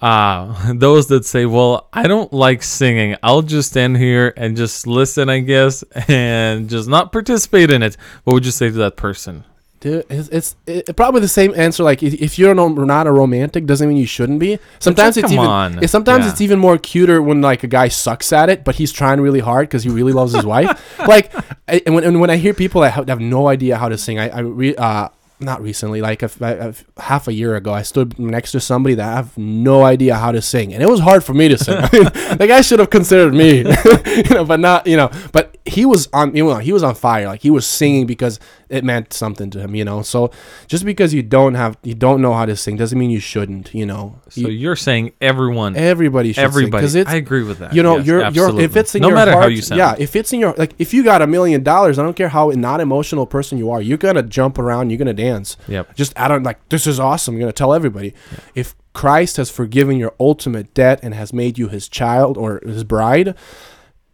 Uh, <laughs> those that say, "Well, I don't like singing. I'll just stand here and just listen, I guess, <laughs> and just not participate in it." What would you say to that person? Dude, it's, it's it, probably the same answer. Like if, you're no, not a romantic, doesn't mean you shouldn't be. Sometimes like, it's even on. it- sometimes Yeah. it's even more cuter when like a guy sucks at it, but he's trying really hard because he really loves his wife. <laughs> Like, I, and when and when I hear people that have, have no idea how to sing, I, I re, uh not recently, like a, a- a- half a year ago, I stood next to somebody that I have no idea how to sing, and it was hard for me to sing. <laughs> <laughs> I mean, the guy should have considered me, you know, but not, you know, but he was on, you know, he was on fire. Like he was singing because it meant something to him, you know. So just because you don't have, you don't know how to sing, doesn't mean you shouldn't, you know. So You- you're saying everyone, everybody should everybody. because I agree with that. you know Yes, you're you're if it's in no your matter heart, how you sound. yeah if it's in your like if you got a million dollars i don't care how not emotional person you are you're gonna jump around you're gonna dance Yep. just out of like this is awesome you're gonna tell everybody if christ has forgiven your ultimate debt and has made you his child or his bride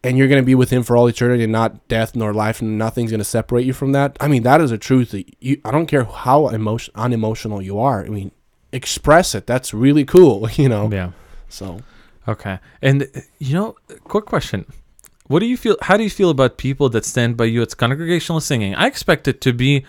and you're going to be with him for all eternity and not death nor life and nothing's going to separate you from that i mean that is a truth that you i don't care how emotion unemotional you are i mean express it that's really cool <laughs> you know Yeah. so Okay. And you know, quick question. What do you feel how do you feel about people that stand by you at congregational singing? I expect it to be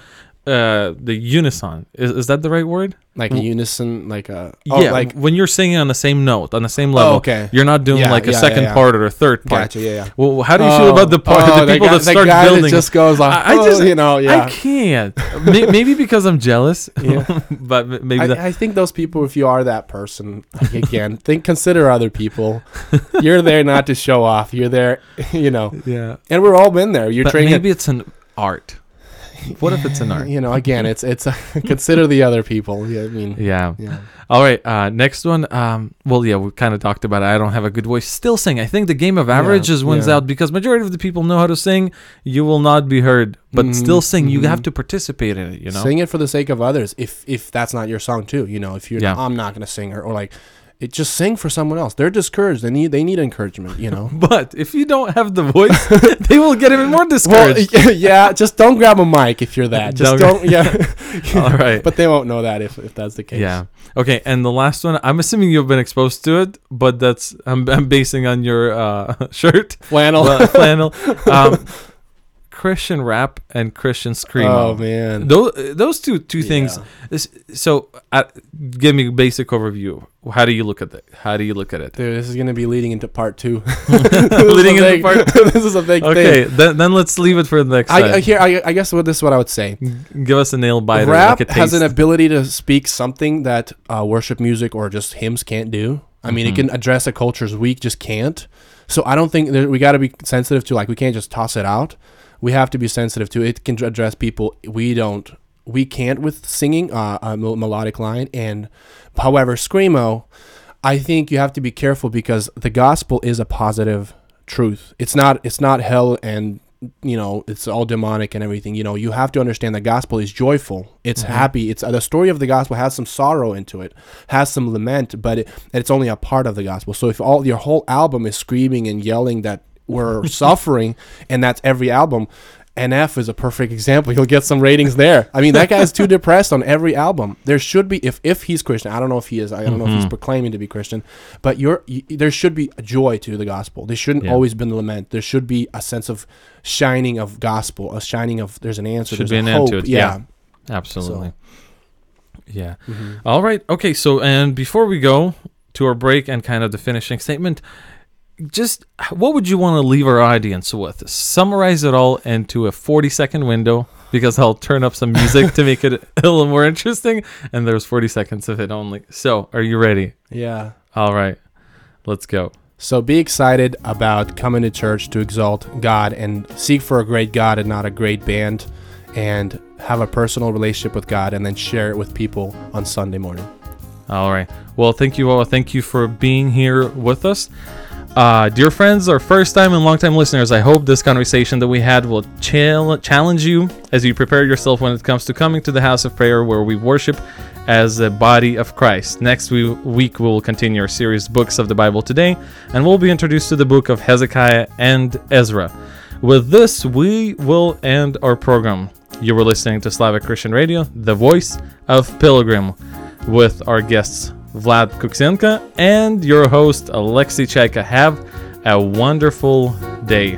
uh the unison. Is, is that the right word? like W- unison like a oh, yeah, like when you're singing on the same note, on the same level. oh, okay. You're not doing Yeah, like a yeah, second yeah. part or a third part. Gotcha. Yeah. yeah. Well, how do you feel about the part Oh, the people guy, that start guy building? That just goes like, I- I oh, just- you know, yeah I can't. Maybe because I'm jealous. <laughs> Yeah. <laughs> but maybe I, that I think those people, if you are that person, like, again, <laughs> think consider other people. You're there not to show off. You're there, you know. yeah. And we're all been there. You're But training. maybe it's an art. <laughs> What if it's an art? You know, again, it's it's <laughs> consider the other people. Yeah, I mean, Yeah. yeah. All right. Uh, next one. Um, well, yeah, we kind of talked about it. I don't have a good voice. Still sing. I think the game of averages wins yeah. out because majority of the people know how to sing. You will not be heard, but Mhm, still sing. You mhm. have to participate in it. You know. Sing it for the sake of others. If if that's not your song too, you know, if you're, Yeah. I'm not gonna sing or, or like, it just sing for someone else. They're discouraged. They need they need encouragement. You know. <laughs> But if you don't have the voice, <laughs> they will get even more Well, <laughs> discouraged. yeah, just don't grab a mic if you're that. Just Don't- don't, yeah. All right. But they won't know that if, if that's the case. Yeah. Okay. And the last one, I'm assuming you've been exposed to it, but that's I'm, I'm basing on your uh, shirt, Flannel. well, flannel, um, Christian rap and Christian screamo. oh man. Those those two two things. Yeah. This, so, uh, give me a basic overview. How do you look at it? How do you look at it? Dude, this is gonna be leading into part two. <laughs> <laughs> Leading into big, part- <laughs> this is a big Okay, thing. then, then let's leave it for the next I, time. I here I, I guess what this is what I would say. Give us a nail biter. Rap like has an ability to speak something that uh, worship music or just hymns can't do. I mean, Mhm. it can address a culture's weak, just can't. So I don't think that we got to be sensitive to like we can't just toss it out. We have to be sensitive to it. Can address people we don't we can't with singing uh, a melodic line. And however, screamo, I think you have to be careful because the gospel is a positive truth. It's not it's not hell and you know it's all demonic and everything you know you have to understand the gospel is joyful it's happy it's uh, the story of the gospel has some sorrow into it has some lament but it, it's only a part of the gospel so if all your whole album is screaming and yelling that we're <laughs> suffering and that's every album NF is a perfect example. He'll get some ratings there. I mean, that guy's too <laughs> depressed on every album. There should be, if if he's Christian, I don't know if he is. I don't know if he's proclaiming to be Christian, but you're y there should be a joy to the gospel. There shouldn't Yeah. always been lament. There should be a sense of shining of gospel, a shining of there's an answer. Should there's be an end hope. to it, Yeah. yeah. Absolutely. Yeah. Mm-hmm. All right. Okay. So, and before we go to our break and kind of the finishing statement, just what would you want to leave our audience with? Summarize it all into a 40 second window because I'll turn up some music to make it a little more interesting. And there's 40 seconds of it only. So, are you ready? Yeah. All right. Let's go. So be excited about coming to church to exalt God and seek for a great God and not a great band and have a personal relationship with God and then share it with people on Sunday morning. All right. Well, thank you all. Thank you for being here with us. Uh, dear friends, our first time and long time listeners, I hope this conversation that we had will chal- challenge you as you prepare yourself when it comes to coming to the house of prayer where we worship as a body of Christ. Next we- week, we will continue our series Books of the Bible today, and we'll be introduced to the book of Hezekiah and Ezra. With this, we will end our program. You were listening to Slavic Christian Radio, the voice of Pilgrim, with our guests Vlad Kuksenka and your host Alexei Chaika. Have a wonderful day.